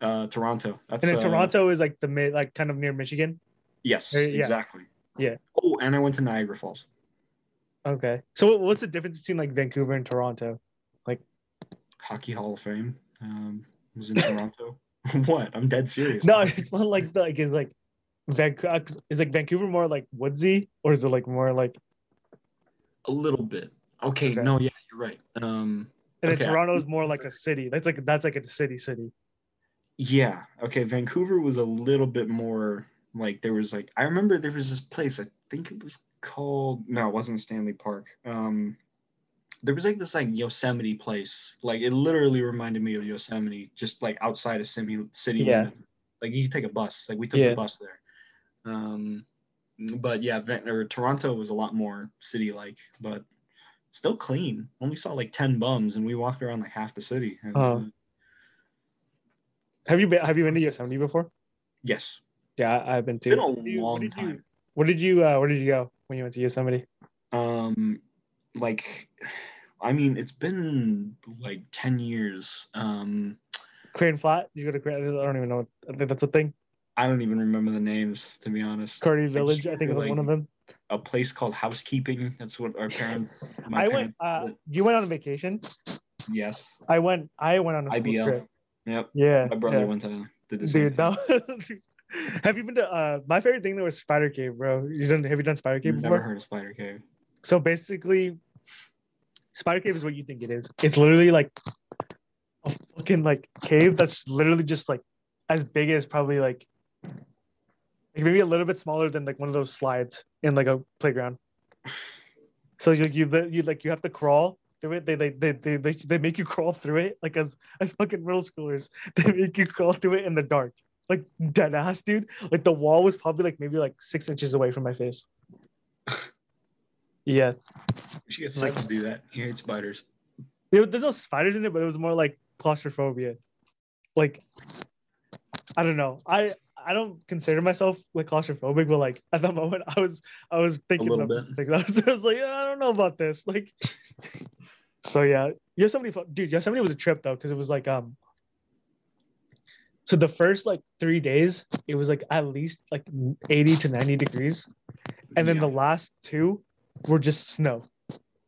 Speaker 2: uh, Toronto? That's
Speaker 1: And then
Speaker 2: uh,
Speaker 1: Toronto is like the mid, like kind of near Michigan.
Speaker 2: Yes,
Speaker 1: Uh, yeah.
Speaker 2: exactly.
Speaker 1: Yeah.
Speaker 2: Oh, and I went to Niagara Falls.
Speaker 1: Okay. So what's the difference between like Vancouver and Toronto?
Speaker 2: Hockey Hall of Fame. Um, was in Toronto. [laughs] what? I'm dead serious.
Speaker 1: No, it's not like like is like Vancouver is like Vancouver more like woodsy or is it like more like
Speaker 2: a little bit. Okay,
Speaker 1: Okay.
Speaker 2: no, yeah, you're right. Um,
Speaker 1: and then
Speaker 2: Okay, I
Speaker 1: Toronto is more like a city. That's like that's like a city city.
Speaker 2: Yeah. Okay. Vancouver was a little bit more like there was like I remember there was this place I think it was called no it wasn't Stanley Park. Um, there was like this like Yosemite place. Like it literally reminded me of Yosemite, just like outside of city city
Speaker 1: Yeah.
Speaker 2: Like you could take a bus. Like we took
Speaker 1: Yeah.
Speaker 2: the bus there. Um, but yeah, Van- or Toronto was a lot more city like, but still clean. Only saw like ten bums, and we walked around like half the city. And,
Speaker 1: Oh.
Speaker 2: uh,
Speaker 1: Have you been Have you been to Yosemite before?
Speaker 2: yes.
Speaker 1: Yeah, I've been too.
Speaker 2: Been a
Speaker 1: What you- what
Speaker 2: long
Speaker 1: you-
Speaker 2: time.
Speaker 1: Where did you uh, Where did you go when you went to Yosemite?
Speaker 2: um like i mean it's been like 10 years um
Speaker 1: Crane Flat? You go to Crane? I don't even know. I think that's a thing.
Speaker 2: i don't even remember the names to be honest
Speaker 1: Curry Village. I think it was
Speaker 2: like-
Speaker 1: one of them.
Speaker 2: a place called housekeeping that's what our parents [laughs]
Speaker 1: I went. Uh, you went on a vacation.
Speaker 2: yes
Speaker 1: I went. I went on a school
Speaker 2: IBL.
Speaker 1: trip.
Speaker 2: yep
Speaker 1: Yeah.
Speaker 2: my brother
Speaker 1: yeah.
Speaker 2: went to did the same
Speaker 1: Dude, [laughs] have you been to uh my favorite thing though was Spider Cave, bro. You done have you done Spider Cave I've
Speaker 2: never
Speaker 1: before?
Speaker 2: heard of spider cave
Speaker 1: So basically Spider Cave is what you think it is. It's literally like a fucking like cave that's literally just like as big as probably like like maybe a little bit smaller than like one of those slides in like a playground. So you you you like you have to crawl through it. They they they they they, they make you crawl through it like as as fucking middle schoolers. [laughs] They make you crawl through it in the dark. Like dead ass, dude. Like the wall was probably like maybe like six inches away from my face. Yeah.
Speaker 2: we should get sick to do that he hates spiders
Speaker 1: There, there's no spiders in it, but it was more like claustrophobia. Like, I don't know. I I don't consider myself like claustrophobic, but like at the moment, I was I was thinking of
Speaker 2: bit.
Speaker 1: things. [laughs] I was, I was like, I don't know about this. Like, so yeah, Yosemite, dude, Yosemite was a trip though, because it was like um. So the first like three days, it was like at least like eighty to ninety degrees, and then
Speaker 2: Yeah.
Speaker 1: the last two were just snow.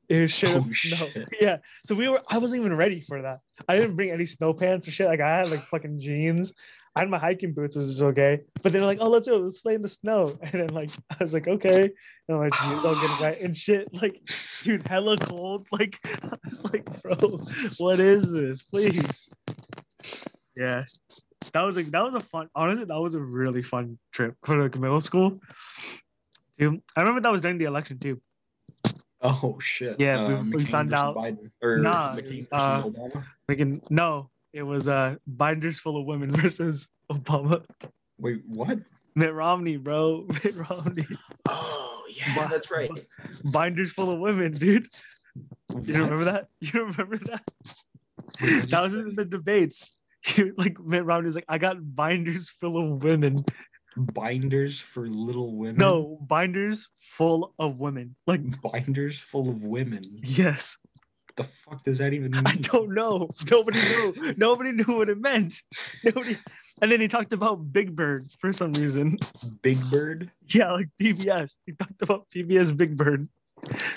Speaker 1: It was
Speaker 2: Oh,
Speaker 1: snow.
Speaker 2: shit. [laughs]
Speaker 1: Yeah. So we were. I wasn't even ready for that. I didn't bring any snow pants or shit. Like I had like fucking jeans. I had my hiking boots, which was okay. But they were like, "Oh, let's do it. Let's play in the snow." [laughs] And then like I was like, "Okay." And my jeans all getting wet and shit. [laughs] Like, dude, hella cold. Like I was like, "Bro, what is this? Please." Yeah. That was like that was a fun. Honestly, that was a really fun trip for like middle school. Dude, I remember that was during the election too.
Speaker 2: Oh shit.
Speaker 1: Yeah, we-
Speaker 2: Uh,
Speaker 1: we
Speaker 2: McCain
Speaker 1: found out-
Speaker 2: Biden or
Speaker 1: Nah,
Speaker 2: McCain versus
Speaker 1: uh,
Speaker 2: Obama.
Speaker 1: Freaking no, it was uh binders full of women [laughs] versus Obama.
Speaker 2: Wait, what?
Speaker 1: Mitt Romney, bro. [laughs] Mitt Romney.
Speaker 2: Oh yeah,
Speaker 1: Wow.
Speaker 2: that's right.
Speaker 1: Binders full of women, dude. You remember that? You remember that? That was in the debates. [laughs] He, like Mitt Romney was like, I got binders full of women.
Speaker 2: Binders for little women.
Speaker 1: No, binders full of women. Like,
Speaker 2: Binders full of women.
Speaker 1: yes.
Speaker 2: The fuck does that even mean?
Speaker 1: I don't know. Nobody knew. Nobody knew what it meant. Nobody. And then he talked about Big Bird for some reason.
Speaker 2: Big Bird.
Speaker 1: Yeah, like PBS. He talked about PBS Big Bird.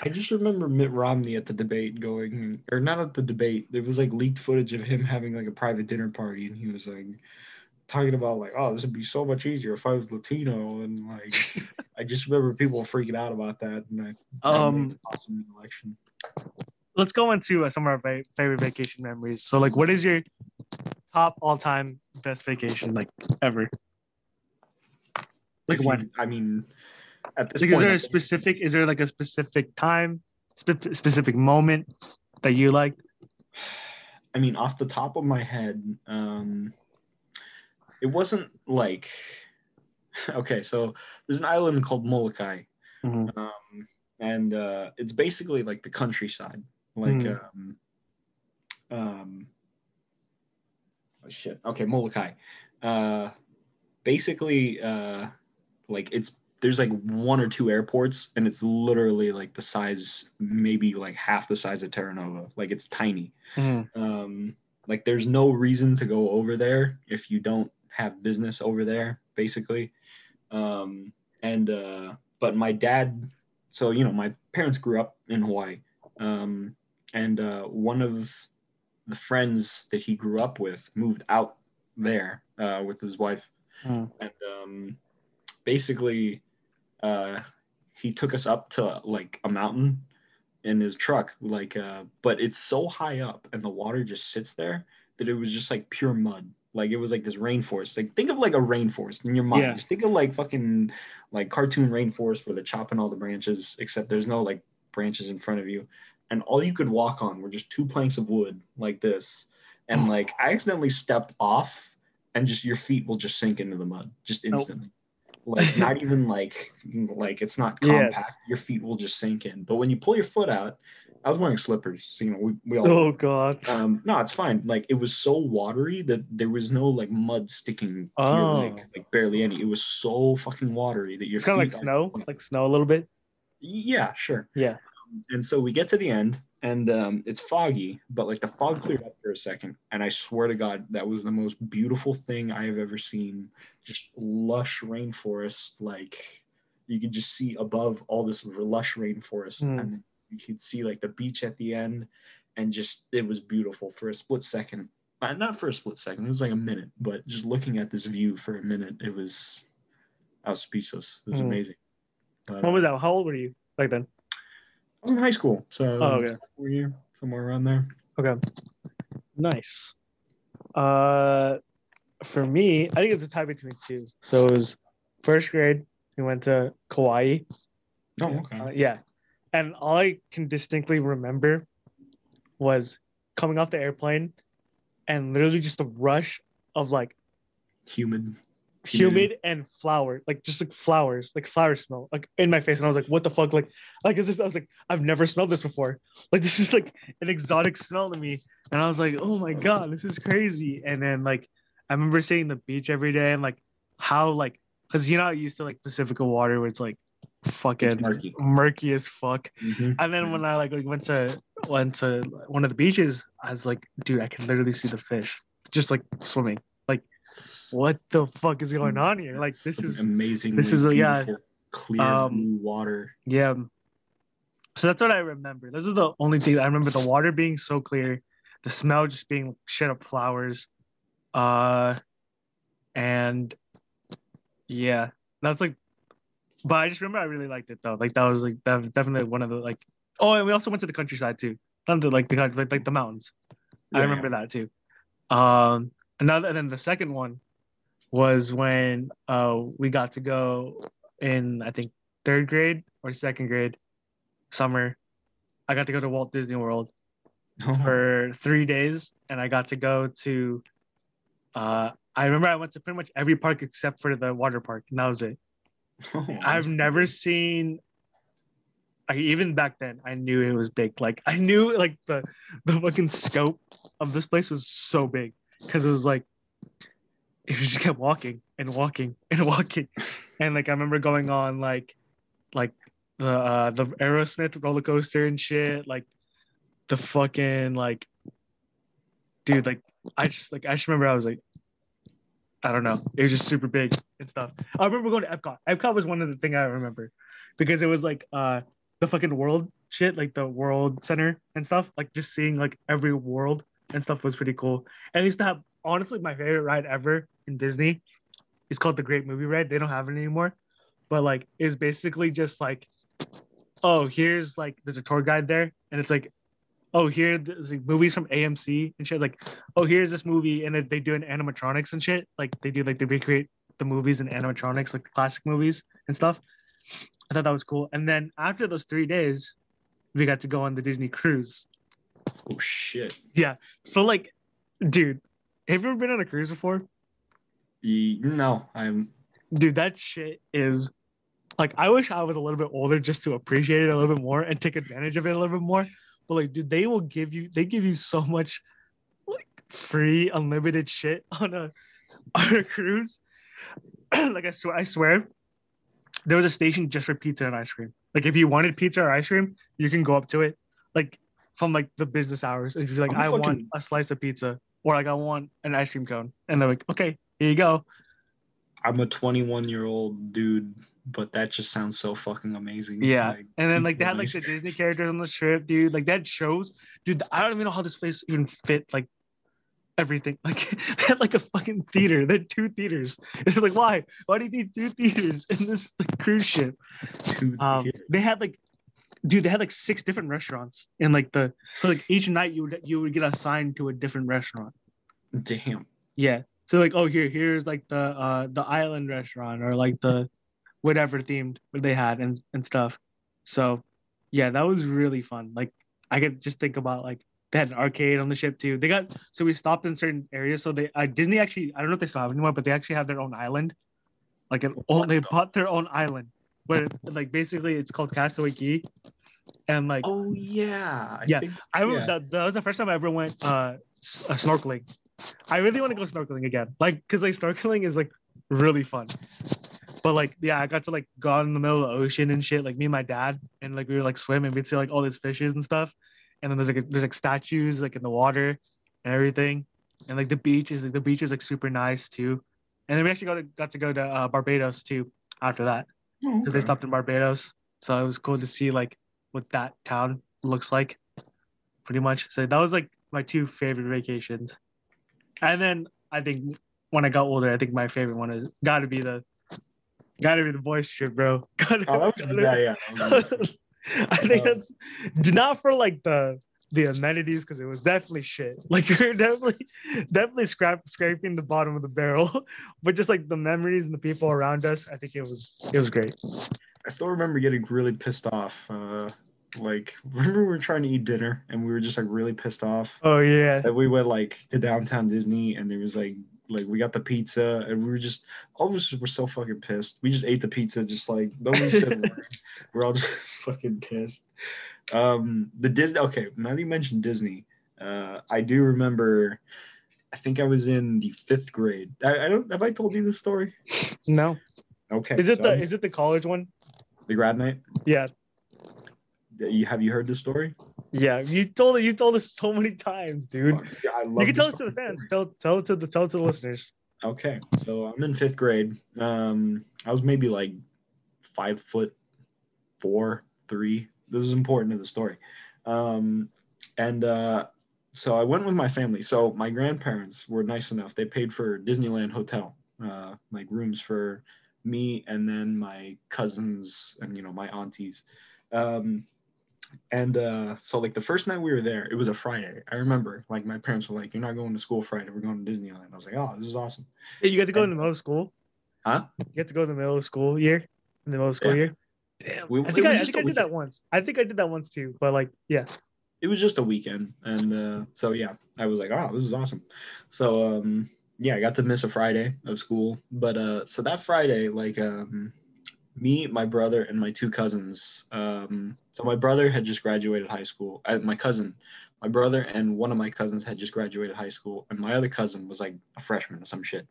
Speaker 2: I just remember Mitt Romney at the debate going, or not at the debate. There was like leaked footage of him having like a private dinner party, and he was like talking about like, oh, this would be so much easier if I was Latino, and like, I just remember people freaking out about that, and I
Speaker 1: Um,
Speaker 2: made it cost him the election.
Speaker 1: let's go into uh, some of our favorite vacation memories. So, like, what is your top all-time best vacation, like ever? Like
Speaker 2: If you-
Speaker 1: when?
Speaker 2: I mean, at this
Speaker 1: Like, is there a specific? Is there like a specific time, spe- specific moment that you like? [sighs]
Speaker 2: I mean, off the top of my head, um, it wasn't like [laughs] okay. So there's an island called Molokai,
Speaker 1: Mhm.
Speaker 2: um, and uh, it's basically like the countryside, like
Speaker 1: Mhm.
Speaker 2: um, um, oh shit. Okay, Molokai. Uh, basically, uh, like it's there's like one or two airports, and it's literally like the size, maybe like half the size of Terra Nova. Like it's tiny um like there's no reason to go over there if you don't have business over there basically. Um and uh but my dad so you know my parents grew up in hawaii. Um and uh one of the friends that he grew up with moved out there uh with his wife.
Speaker 1: Mm.
Speaker 2: and um basically uh he took us up to like a mountain in his truck like uh but it's so high up and the water just sits there that it was just like pure mud like it was like this rainforest. Like think of like a rainforest in your mind.
Speaker 1: Yeah.
Speaker 2: just think of like fucking like cartoon rainforest where they're chopping all the branches except there's no like branches in front of you. And all you could walk on were just two planks of wood like this. And oh. like i accidentally stepped off and just your feet will just sink into the mud just instantly. Like not [laughs] even like like it's not compact.
Speaker 1: Yeah.
Speaker 2: compact. Your feet will just sink in. But when you pull your foot out i was wearing slippers so you know we, we all
Speaker 1: Oh God.
Speaker 2: um no it's fine like it was so watery that there was no like mud sticking to your
Speaker 1: Oh.
Speaker 2: leg like barely any it was so fucking watery that your
Speaker 1: It's kind of like snow, like snow a little bit.
Speaker 2: yeah sure
Speaker 1: Yeah.
Speaker 2: and so we get to the end and um, it's foggy but like the fog cleared up for a second and i swear to god that was the most beautiful thing i have ever seen just lush rainforest like you could just see above all this lush rainforest
Speaker 1: Mm.
Speaker 2: and you could see like the beach at the end and just it was beautiful for a split second uh, not for a split second it was like a minute but just looking at this view for a minute it was i was speechless it was
Speaker 1: Mm.
Speaker 2: amazing But,
Speaker 1: When was
Speaker 2: uh,
Speaker 1: that? How old were you back then?
Speaker 2: I was in high school, so
Speaker 1: Oh, okay.
Speaker 2: sophomore year, somewhere around there.
Speaker 1: Okay. Nice. Uh, for me, I think it's a tie between two. So it was first grade. We went to Kauai.
Speaker 2: Oh, okay.
Speaker 1: Uh, yeah. And all I can distinctly remember was coming off the airplane and literally just a rush of like
Speaker 2: Humid.
Speaker 1: humid and flower, like just like flowers, like flower smell, like in my face, and I was like, "What the fuck?" Like, like it's just, I was like, "I've never smelled this before." Like this is like an exotic smell to me, and I was like, "Oh my god, this is crazy!" And then like, I remember seeing the beach every day, and like how like, cause you know, I used to like Pacifica water, where it's like fucking
Speaker 2: murky.
Speaker 1: murky as fuck.
Speaker 2: Mhm.
Speaker 1: And then when I like went to went to one of the beaches, I was like, dude, I can literally see the fish just like swimming. Like, what the fuck is going on here? Like, this is
Speaker 2: amazing.
Speaker 1: this is a- yeah,
Speaker 2: clear
Speaker 1: um,
Speaker 2: blue water.
Speaker 1: yeah. So that's what I remember. This is the only thing I remember: the water being so clear, the smell just being shit up flowers, uh, and yeah, that's like. But I just remember I really liked it though. Like that was like that was definitely one of the like. Oh, and we also went to the countryside too. Not the like the like, like the mountains. I remember that too. Um, another and then the second one was when uh we got to go in I think third grade or second grade summer. I got to go to Walt Disney World
Speaker 2: Oh,
Speaker 1: for three days, and I got to go to. Uh, I remember I went to pretty much every park except for the water park, and that was it.
Speaker 2: Oh,
Speaker 1: I've never seen. I, even back then, I knew it was big. Like I knew like the the fucking scope of this place was so big because it was like if you just kept walking and walking and walking, and like I remember going on like like the uh the Aerosmith roller coaster and shit, like the fucking like dude, like I just like I just remember I was like I don't know, it was just super big and stuff. I remember going to Epcot. Epcot was one of the things I remember because it was like uh the fucking world shit, like the world center and stuff. Like just seeing like every world and stuff was pretty cool. And they used to have honestly my favorite ride ever in Disney. It's called the Great Movie Ride. They don't have it anymore, but like it's basically just like, oh, here's like there's a tour guide there, and it's like, oh, here like movies from AMC and shit. Like, oh, here's this movie, and then they do an animatronics and shit. Like they do like they recreate the movies and animatronics, like classic movies and stuff. I thought that was cool. And then after those three days, we got to go on the Disney cruise.
Speaker 2: Oh shit. Yeah.
Speaker 1: So like, dude, have you ever been on a cruise before?
Speaker 2: No, I'm.
Speaker 1: Dude, that shit is like I wish I was a little bit older just to appreciate it a little bit more and take advantage of it a little bit more. But like, dude, they will give you they give you so much like free unlimited shit [laughs] on a on a cruise. [clears throat] like I swear, I swear, there was a station just for pizza and ice cream. Like if you wanted pizza or ice cream, you can go up to it, like from like the business hours. And if you're like,
Speaker 2: I'm
Speaker 1: I want a slice of pizza, or like I want an ice cream cone, and they're like, okay, here you go.
Speaker 2: I'm a 21 year old dude, but that just sounds so fucking amazing.
Speaker 1: Yeah,
Speaker 2: Like,
Speaker 1: and then like they had like the. Disney characters on the trip, dude. Like that shows, dude. I don't even know how this place even fit like everything. [laughs] Like they had like a fucking theater. They had two theaters. [laughs] It's like why? Why do you need two theaters in this like, cruise ship? Um, they had like, dude, they had like six different restaurants and like the so like each night you would you would get assigned to a different restaurant.
Speaker 2: Damn.
Speaker 1: Yeah. So like, oh here, here's like the uh the island restaurant or like the whatever themed they had and and stuff. So yeah, that was really fun. Like I could just think about like they had an arcade on the ship too. They got so we stopped in certain areas. So they uh, Disney actually I don't know if they still have anymore, but they actually have their own island. Like an
Speaker 2: What
Speaker 1: they
Speaker 2: the-
Speaker 1: bought their own island where like basically it's called Castaway Cay. And like
Speaker 2: Oh yeah. I
Speaker 1: Yeah.
Speaker 2: think-
Speaker 1: I
Speaker 2: yeah.
Speaker 1: that, that was the first time I ever went uh, s- uh snorkeling. I really want to go snorkeling again, like because like snorkeling is like really fun. But like yeah, I got to like go out in the middle of the ocean and shit. Like me and my dad, and like we were like swimming. We'd see like all these fishes and stuff. And then there's like there's like statues like in the water and everything. And like the beach is like the beach is like super nice too. And then we actually got to got to go to uh, Barbados too after that
Speaker 2: Oh,
Speaker 1: because they stopped in Barbados. So it was cool to see like what that town looks like, pretty much. So that was like my two favorite vacations. And then I think when I got older, I think my favorite one is got to be the, got to be the boys shit, bro. [laughs] Gotta,
Speaker 2: Oh, that was
Speaker 1: gotta-
Speaker 2: yeah, yeah. that was [laughs] good.
Speaker 1: I think
Speaker 2: Um,
Speaker 1: that's not for like the the amenities because it was definitely shit. [laughs] Like you're definitely definitely scrap scraping the bottom of the barrel, but just like the memories and the people around us, I think it was it was great.
Speaker 2: I still remember getting really pissed off. Uh, like, remember we were trying to eat dinner and we were just like really pissed off
Speaker 1: Oh yeah,
Speaker 2: that we went like to downtown Disney and there was like like we got the pizza and we were just all of us were so fucking pissed. We just ate the pizza just like nobody said a word. [laughs] We're all just [laughs] fucking pissed. Um the Disney okay, now that you mentioned Disney, uh I do remember I think I was in the fifth grade. I, I don't have I told you this story?
Speaker 1: No.
Speaker 2: Okay.
Speaker 1: Is it
Speaker 2: so
Speaker 1: the
Speaker 2: I'm-
Speaker 1: is it the college one?
Speaker 2: the grad night?
Speaker 1: Yeah.
Speaker 2: You have you heard this story?
Speaker 1: Yeah. You told it you told us so many times, dude.
Speaker 2: Yeah, I love
Speaker 1: You can tell it to the fans. Tell tell it to the tell it to the listeners.
Speaker 2: Okay, so I'm in fifth grade. Um, I was maybe like five foot four, three. This is important to the story. Um, and uh, so I went with my family. So my grandparents were nice enough. They paid for Disneyland Hotel, uh, like rooms for me and then my cousins and you know my aunties. Um, and uh, so like the first night we were there, it was a Friday. I remember like my parents were like, "You're not going to school Friday. We're going to Disneyland." I was like, "Oh, this is awesome."
Speaker 1: Hey, you got to go in the middle of school.
Speaker 2: Huh?
Speaker 1: You get to go in the middle of school year. In the middle of school
Speaker 2: Yeah.
Speaker 1: year. Damn.
Speaker 2: We-
Speaker 1: I think
Speaker 2: was
Speaker 1: I, I
Speaker 2: just
Speaker 1: think
Speaker 2: a
Speaker 1: I did that once. I think I did that once too. But like, yeah.
Speaker 2: it was just a weekend and uh, so yeah i was like oh this is awesome so um yeah i got to miss a friday of school but uh so that friday like um me my brother and my two cousins. Um so my brother had just graduated high school uh, my cousin my brother and one of my cousins had just graduated high school and my other cousin was like a freshman or some shit.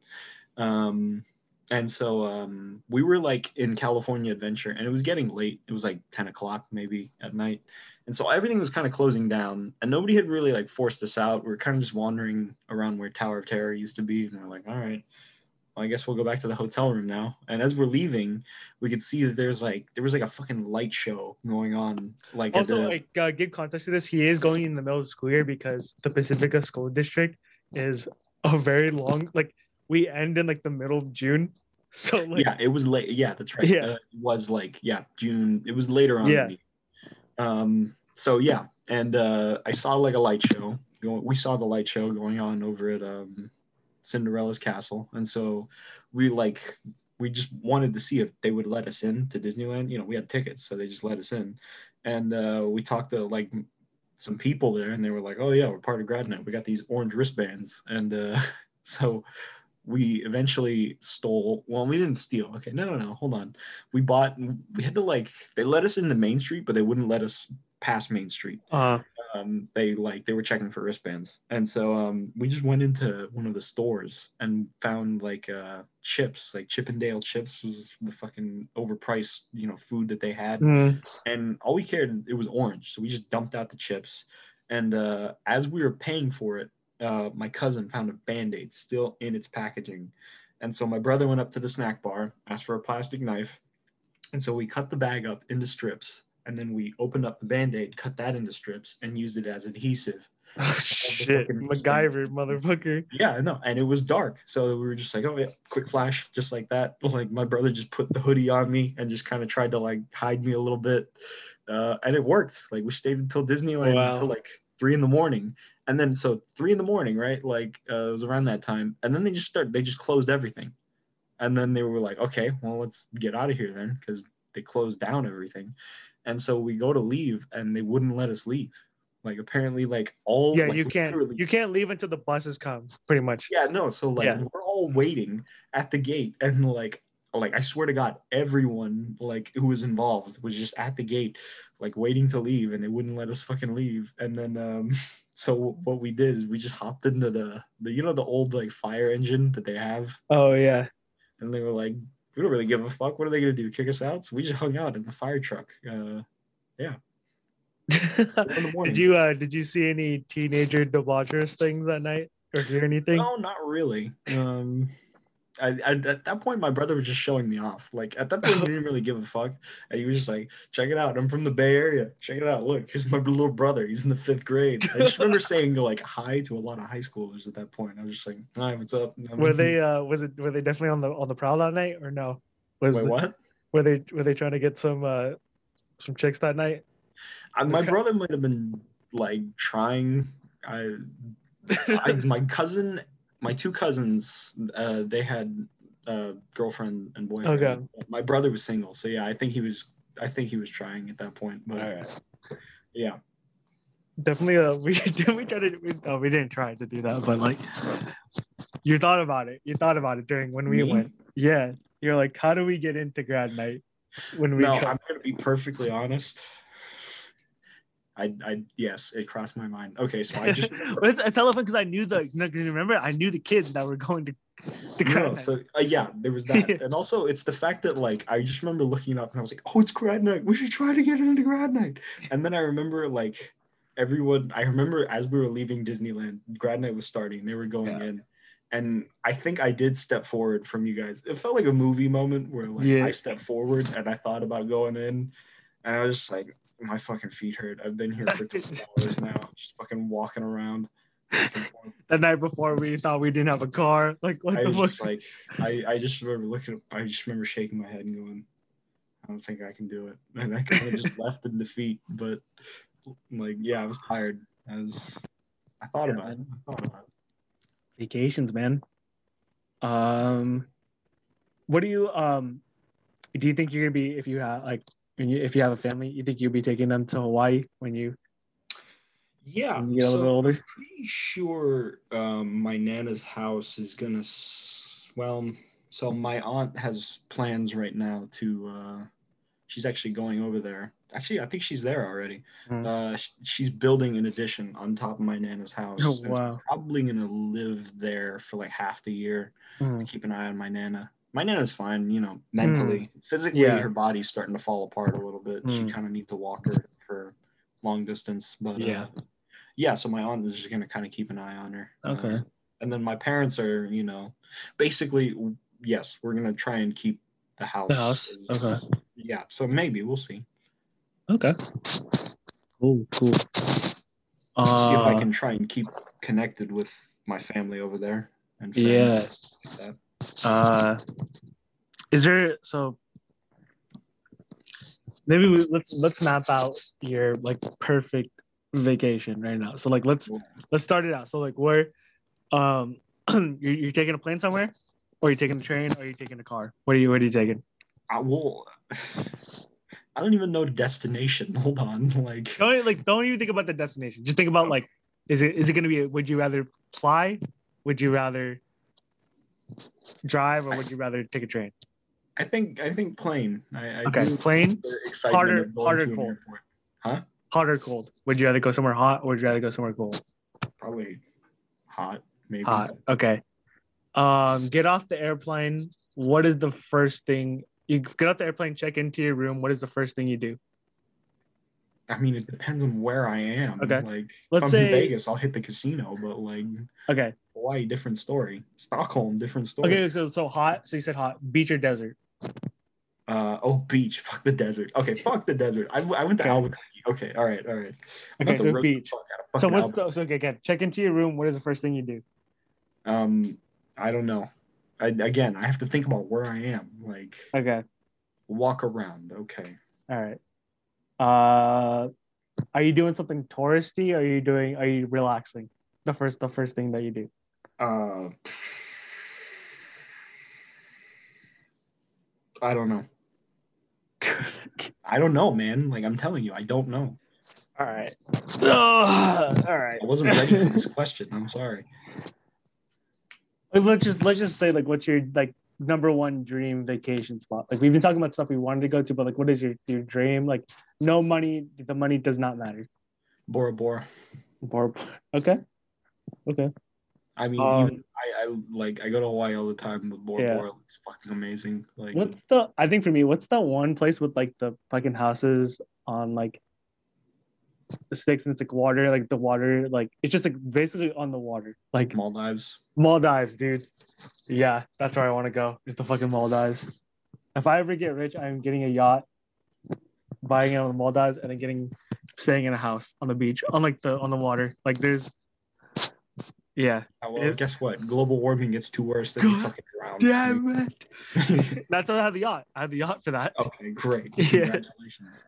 Speaker 2: Um and so um we were like in california adventure and it was getting late. It was like 10 o'clock maybe at night. And so everything was kind of closing down, and nobody had really like forced us out. We were kind of just wandering around where Tower of Terror used to be, and we're like, all right, I guess we'll go back to the hotel room now. And as we're leaving, we could see that there's like there was like a fucking light show going on, like
Speaker 1: Also,
Speaker 2: the,
Speaker 1: like, uh, give context to this. He is going in the middle of the school year because the Pacifica School District is a very long. Like, we end in like the middle of June, [laughs] so like,
Speaker 2: yeah, it was late. Yeah, that's right.
Speaker 1: Yeah.
Speaker 2: Uh, it was like yeah, June. It was later on.
Speaker 1: Yeah.
Speaker 2: the- Um. So yeah, and uh, I saw like a light show. We saw the light show going on over at um, Cinderella's castle, and so we like we just wanted to see if they would let us in to Disneyland. You know, we had tickets, so they just let us in, and uh, we talked to like some people there, and they were like, "Oh yeah, we're part of Grad Night. We got these orange wristbands," and uh, [laughs] so we eventually stole well we didn't steal. Okay no no no hold on. We bought we had to like they let us into main street but they wouldn't let us past main street.
Speaker 1: Uh,
Speaker 2: um they like they were checking for wristbands. And so um we just went into one of the stores and found like uh chips like chippendale chips was the fucking overpriced you know food that they had.
Speaker 1: Mm,
Speaker 2: and all we cared it was orange. So we just dumped out the chips. And uh, as we were paying for it uh, my cousin found a band-aid still in its packaging. And so my brother went up to the snack bar asked for a plastic knife. And so we cut the bag up into strips and then we opened up the band-aid cut that into strips and used it as adhesive [laughs]
Speaker 1: oh, shit, MacGyver, motherfucker.
Speaker 2: yeah, no. And it was dark. So we were just like, oh, yeah, quick flash, just like that. Like my brother just put the hoodie on me and just kind of tried to like hide me a little bit. Uh, and it worked. Like we stayed until Disneyland
Speaker 1: Wow.
Speaker 2: until like three in the morning. And then so three in the morning, right? Like uh, it was around that time. And then they just started, they just closed everything. And then they were like, okay, well, let's get out of here then because they closed down everything. And so we go to leave and they wouldn't let us leave. Like apparently, like all
Speaker 1: Yeah,
Speaker 2: like,
Speaker 1: you can't you can't leave until the buses come, pretty much.
Speaker 2: yeah, no. So like
Speaker 1: Yeah.
Speaker 2: we're all waiting at the gate, and like like I swear to God, everyone like who was involved was just at the gate, like waiting to leave, and they wouldn't let us fucking leave. And then um, [laughs] so what we did is we just hopped into the the you know the old like fire engine that they have,
Speaker 1: Oh yeah.
Speaker 2: and they were like, we don't really give a fuck. What are they gonna do? Kick us out? So we just hung out in the fire truck. Uh, [laughs] morning.
Speaker 1: did you uh did you see any teenager debaucherous things that night or hear anything?
Speaker 2: No, not really. Um, I, I at that point my brother was just showing me off. Like at that point he didn't really give a fuck, and he was just like, "Check it out, I'm from the Bay Area. Check it out. Look, here's my little brother. He's in the fifth grade." I just remember [laughs] saying like hi to a lot of high schoolers at that point. I was just like, "Hi, what's up?"
Speaker 1: Were they uh was it were they definitely on the on the prowl that night or no? Was
Speaker 2: Wait, what?
Speaker 1: were they were they trying to get some uh some chicks that night?
Speaker 2: I, my brother might have been like trying. I, I my cousin, my two cousins, uh, they had uh, girlfriend and boyfriend.
Speaker 1: Okay.
Speaker 2: My brother was single, so yeah, I think he was. I think he was trying at that point, but yeah,
Speaker 1: Definitely uh [laughs] we did we tried to we, oh, we didn't try to do that, but like You thought about it. You thought about it during when we
Speaker 2: Me?
Speaker 1: went. Yeah. You're like, how do we get into grad night when we
Speaker 2: No,
Speaker 1: go?
Speaker 2: I'm gonna be perfectly honest. I, I, yes, it crossed my mind. Okay, so I just [laughs]
Speaker 1: it's, it's relevant because I knew the. Remember, I knew the kids that were going to. to
Speaker 2: no, so uh, yeah, there was that, [laughs] and also it's the fact that like I just remember looking up and I was like, oh, it's grad night. We should try to get into grad night. And then I remember like everyone. I remember as we were leaving Disneyland, grad night was starting. They were going
Speaker 1: Yeah.
Speaker 2: in, and I think I did step forward from you guys. It felt like a movie moment where like
Speaker 1: Yeah.
Speaker 2: I stepped forward and I thought about going in, and I was just like, my fucking feet hurt. I've been here [laughs] for three hours now, just fucking walking around. [laughs]
Speaker 1: the night before we thought we didn't have a car. Like what
Speaker 2: I
Speaker 1: the fuck?
Speaker 2: like, I, I just remember looking, I just remember shaking my head and going, I don't think I can do it. And I kind of just [laughs] left in defeat. But like, yeah, I was tired. I was, I thought
Speaker 1: Yeah,
Speaker 2: about it. I thought about it.
Speaker 1: Vacations, man. Um, what do you um, do you think you're gonna be if you have like when you if you have a family? You think you'll be taking them to Hawaii when you
Speaker 2: Yeah.
Speaker 1: when you get a little older?
Speaker 2: pretty sure um, my nana's house is gonna, well, so my aunt has plans right now to, uh, she's actually going over there. Actually, I think she's there already.
Speaker 1: Hmm.
Speaker 2: Uh, she's building an addition on top of my nana's house.
Speaker 1: Oh, wow.
Speaker 2: Probably gonna live there for like half the year.
Speaker 1: Hmm.
Speaker 2: Keep an eye on my nana. My nana's fine, you know, mentally. Physically,
Speaker 1: Yeah.
Speaker 2: her body's starting to fall apart a little bit. She
Speaker 1: Hmm.
Speaker 2: kind of needs a walker for long distance. But
Speaker 1: Yeah.
Speaker 2: uh, yeah. So my aunt is just gonna kind of keep an eye on her.
Speaker 1: Okay.
Speaker 2: Uh, and then my parents are, you know, basically, yes, we're gonna try and keep the house.
Speaker 1: The house. Okay.
Speaker 2: Yeah. So maybe we'll see.
Speaker 1: Okay. Cool. Cool.
Speaker 2: see
Speaker 1: Uh,
Speaker 2: if I can try and keep connected with my family over there. And friends
Speaker 1: Yeah.
Speaker 2: like that.
Speaker 1: Uh, is there so? Maybe we, let's let's map out your like perfect vacation right now. So like let's let's start it out. So like where, um, [clears throat] you're, you're taking a plane somewhere, or you're taking a train, or you're taking a car. What are you What are you taking?
Speaker 2: I will. [sighs] I don't even know destination. [laughs] Hold on, like
Speaker 1: Don't like don't even think about the destination. Just think about like, is it is it gonna be? Would you rather fly? Would you rather drive, or would you rather take a train?
Speaker 2: I think I think plane. I, I
Speaker 1: Okay, plane. Harder- harder cold.
Speaker 2: Huh?
Speaker 1: Hot or cold? Would you rather go somewhere hot, or would you rather go somewhere cold?
Speaker 2: Probably hot. Maybe.
Speaker 1: Hot. Okay. Um, get off the airplane. What is the first thing you get off the airplane? Check into your room. What is the first thing you do?
Speaker 2: I mean, it depends on where I am.
Speaker 1: Okay.
Speaker 2: Like,
Speaker 1: Let's
Speaker 2: if I'm
Speaker 1: say-
Speaker 2: in Vegas, I'll hit the casino. But like
Speaker 1: Okay.
Speaker 2: Hawaii, different story. Stockholm, different story.
Speaker 1: Okay. So so hot. So you said hot. Beach or desert?
Speaker 2: Uh, oh, beach. Fuck the desert. Okay, fuck the desert. I, I went to
Speaker 1: Okay.
Speaker 2: Albuquerque. Okay, all right, all right. I'm
Speaker 1: Okay. So
Speaker 2: the
Speaker 1: beach.
Speaker 2: fuck out of
Speaker 1: So what's
Speaker 2: Albuquerque.
Speaker 1: the so okay again? Check into your room. What is the first thing you do?
Speaker 2: Um, I don't know. I, again, I have to think about where I am. Like,
Speaker 1: Okay.
Speaker 2: walk around. Okay.
Speaker 1: All right. Uh, are you doing something touristy? Are you doing? Are you relaxing? The first the first thing that you do.
Speaker 2: Uh, I don't know. I don't know, man. Like I'm telling you, I don't know.
Speaker 1: All right. Ugh, all right.
Speaker 2: I wasn't ready for this question. I'm sorry.
Speaker 1: Let's just let's just say like what's your like number one dream vacation spot? Like we've been talking about stuff we wanted to go to, but like what is your your dream? Like no money, the money does not matter.
Speaker 2: Bora Bora.
Speaker 1: Bora. okay, okay.
Speaker 2: I mean,
Speaker 1: Um,
Speaker 2: even I, I like I go to Hawaii all the time, but Bora
Speaker 1: Yeah.
Speaker 2: Bora looks fucking amazing. Like
Speaker 1: What's the? I think for me, what's the one place with like the fucking houses on like the sticks and it's like water, like the water, like it's just like basically on the water, like
Speaker 2: Maldives.
Speaker 1: Maldives, dude. Yeah, that's where I want to go. Is the fucking Maldives. If I ever get rich, I'm getting a yacht, buying it on the Maldives, and then getting staying in a house on the beach, on like the on the water. Like there's, yeah.
Speaker 2: Well,
Speaker 1: Yeah.
Speaker 2: guess what? Global warming gets too worse than you fucking drown.
Speaker 1: Damn [laughs] it. [laughs] That's why I have the yacht. I have the yacht for that.
Speaker 2: okay, great. [laughs]
Speaker 1: Yeah.
Speaker 2: Congratulations.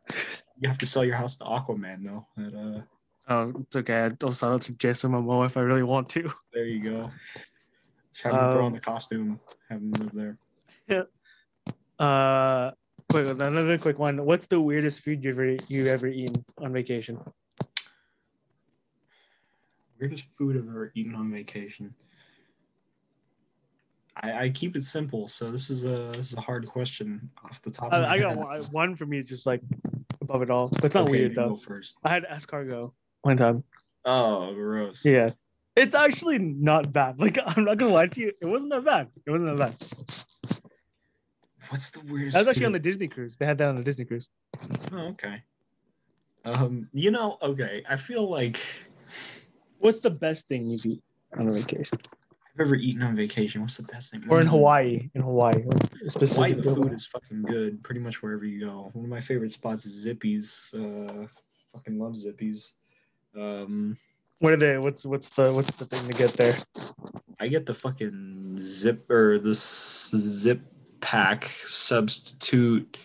Speaker 2: You have to sell your house to Aquaman though. That, uh,
Speaker 1: Oh, it's okay. I'll sell it to Jason Momoa if I really want to.
Speaker 2: there you go. Just have him throw
Speaker 1: Um,
Speaker 2: on the costume. Have him live there. Yeah.
Speaker 1: Uh, quick, another quick one. What's the weirdest food you've ever you've ever eaten on vacation?
Speaker 2: Weirdest food I've ever eaten on vacation. I, I keep it simple, so this is a this is a hard question off the top.
Speaker 1: I,
Speaker 2: of my
Speaker 1: I got
Speaker 2: head.
Speaker 1: one, one for me. Is just like above it all. It's not
Speaker 2: Okay,
Speaker 1: weird though.
Speaker 2: First.
Speaker 1: I had escargot one time.
Speaker 2: Oh, gross.
Speaker 1: Yeah. It's actually not bad. [laughs] Like I'm not gonna lie to you, it wasn't that bad. It wasn't that bad.
Speaker 2: What's the weirdest?
Speaker 1: That was actually on the Disney cruise. They had that on the Disney cruise.
Speaker 2: Oh, okay. Um, you know, okay. I feel like
Speaker 1: What's the best thing you've eaten on a vacation?
Speaker 2: I've ever eaten on vacation. What's the best thing?
Speaker 1: Or in. Hawaii? In Hawaii, like,
Speaker 2: Hawaii, the food is fucking good. Pretty much wherever you go. One of my favorite spots is Zippy's. Uh, fucking love Zippy's. Um,
Speaker 1: What are they? What's what's the what's the thing to get there?
Speaker 2: I get the fucking zip or the Zip Pac substitute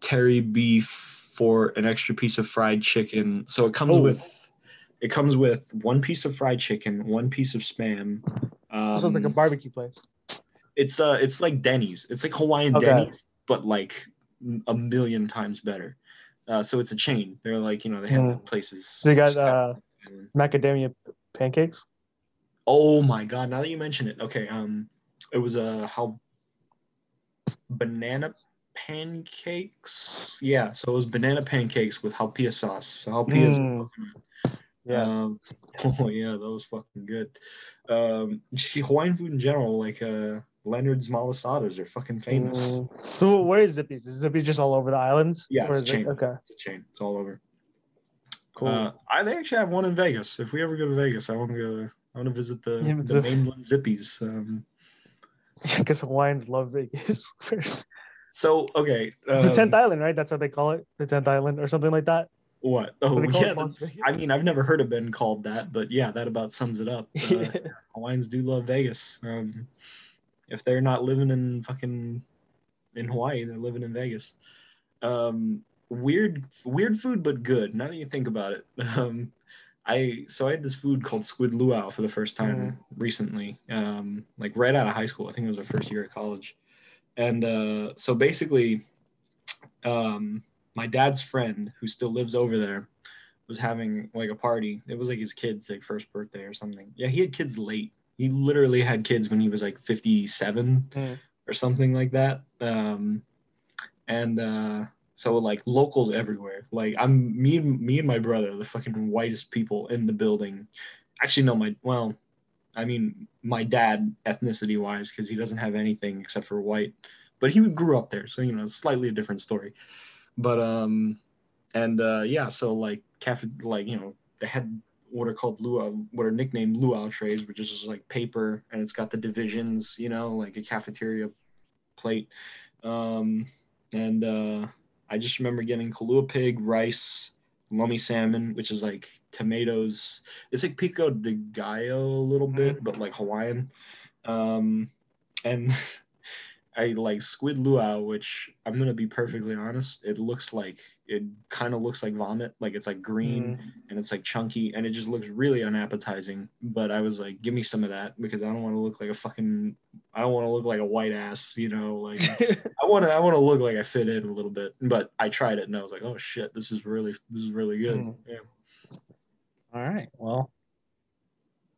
Speaker 2: teri beef for an extra piece of fried chicken. So it comes
Speaker 1: Oh.
Speaker 2: with it comes with one piece of fried chicken, one piece of spam. Um,
Speaker 1: Sounds like a barbecue place.
Speaker 2: it's uh it's like Denny's. It's like Hawaiian
Speaker 1: Okay.
Speaker 2: Denny's, but like a million times better. Uh, so it's a chain. They're like you know they have
Speaker 1: Mm.
Speaker 2: places.
Speaker 1: So you got uh, [laughs] macadamia pancakes.
Speaker 2: Oh my god! Now that you mention it, okay. Um, it was a how banana pancakes. Yeah, so it was banana pancakes with haupia sauce. So haupia
Speaker 1: Mm. Yeah.
Speaker 2: Um, [laughs] oh yeah, that was fucking good. Um, Hawaiian food in general, like uh, Leonard's Malasadas are fucking famous.
Speaker 1: Mm. So where is Zippy's? Is Zippy's just all over the islands?
Speaker 2: Yeah, it's a chain.
Speaker 1: it? Okay.
Speaker 2: It's a chain. It's all over.
Speaker 1: Cool.
Speaker 2: Uh, I they actually have one in Vegas. If we ever go to Vegas, I want to go. I want to visit the,
Speaker 1: Yeah,
Speaker 2: the
Speaker 1: the-
Speaker 2: mainland Zippy's. Um, [laughs]
Speaker 1: Because Hawaiians love Vegas. [laughs]
Speaker 2: so okay,
Speaker 1: the
Speaker 2: um,
Speaker 1: tenth island, right? That's what they call it, the tenth island or something like that.
Speaker 2: What? Oh
Speaker 1: What do they call it,
Speaker 2: yeah,
Speaker 1: Las
Speaker 2: that's,
Speaker 1: Vegas?
Speaker 2: I mean I've never heard it been called that, but yeah, that about sums it up. [laughs] Uh, Hawaiians do love Vegas. Um, if they're not living in fucking in Hawaii, they're living in Vegas. Um, weird, weird food, but good. Now that you think about it, [laughs] um, I so I had this food called squid luau for the first time recently, um, like right out of high school. I think it was our first year at college, and uh, so basically, um, my dad's friend who still lives over there was having like a party. It was like his kid's like first birthday or something. Yeah, he had kids late. He literally had kids when he was like 57
Speaker 1: Mm.
Speaker 2: or something like that. Um, and uh, so like locals everywhere. Like I'm me and me and my brother, the fucking whitest people in the building. Actually, no, my well, I mean my dad ethnicity wise because he doesn't have anything except for white, but he grew up there, so you know it's slightly a different story. But um, and uh, yeah, so like cafe, like you know they had what are called luau, what are nicknamed luau trays, which is just like paper and it's got the divisions, you know, like a cafeteria plate. Um, and uh, I just remember getting kalua pig, rice, lomi salmon, which is like tomatoes. It's like pico de gallo a little bit, but like Hawaiian. Um, and [laughs] I like squid luau, which I'm gonna be perfectly honest, it looks like it kind of looks like vomit, like it's like green and it's like chunky and it just looks really unappetizing. But I was like, give me some of that because I don't want to look like a fucking, I don't want to look like a white ass, you know, like [laughs] I want to, I want to look like I fit in a little bit. But I tried it and I was like, oh shit, this is really, this is really good.
Speaker 1: Mm.
Speaker 2: Yeah.
Speaker 1: All right. Well,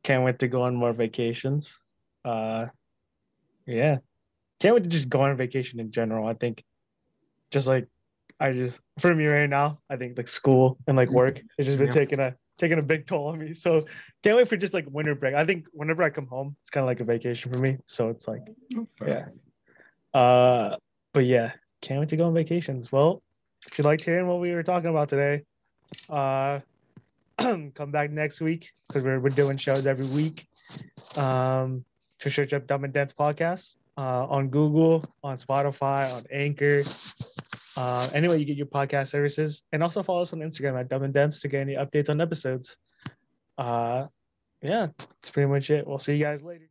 Speaker 1: can't wait to go on more vacations. Uh, yeah, can't wait to just go on vacation in general. I think, just like, I just for me right now, I think like school and like work [laughs] has just been
Speaker 2: Yeah.
Speaker 1: taking a taking a big toll on me. So can't wait for just like winter break. I think whenever I come home, it's kind of like a vacation for me. So it's like, yeah. Uh, but yeah, can't wait to go on vacations. Well, if you liked hearing what we were talking about today, uh, [clears throat] come back next week because we're, we're doing shows every week. Um, to search up Dumb and Dense podcast uh, on Google, on Spotify, on Anchor, uh, anyway you get your podcast services, and also follow us on Instagram at Dumb and Dense to get any updates on episodes. Uh, yeah, that's pretty much it. We'll see you guys later.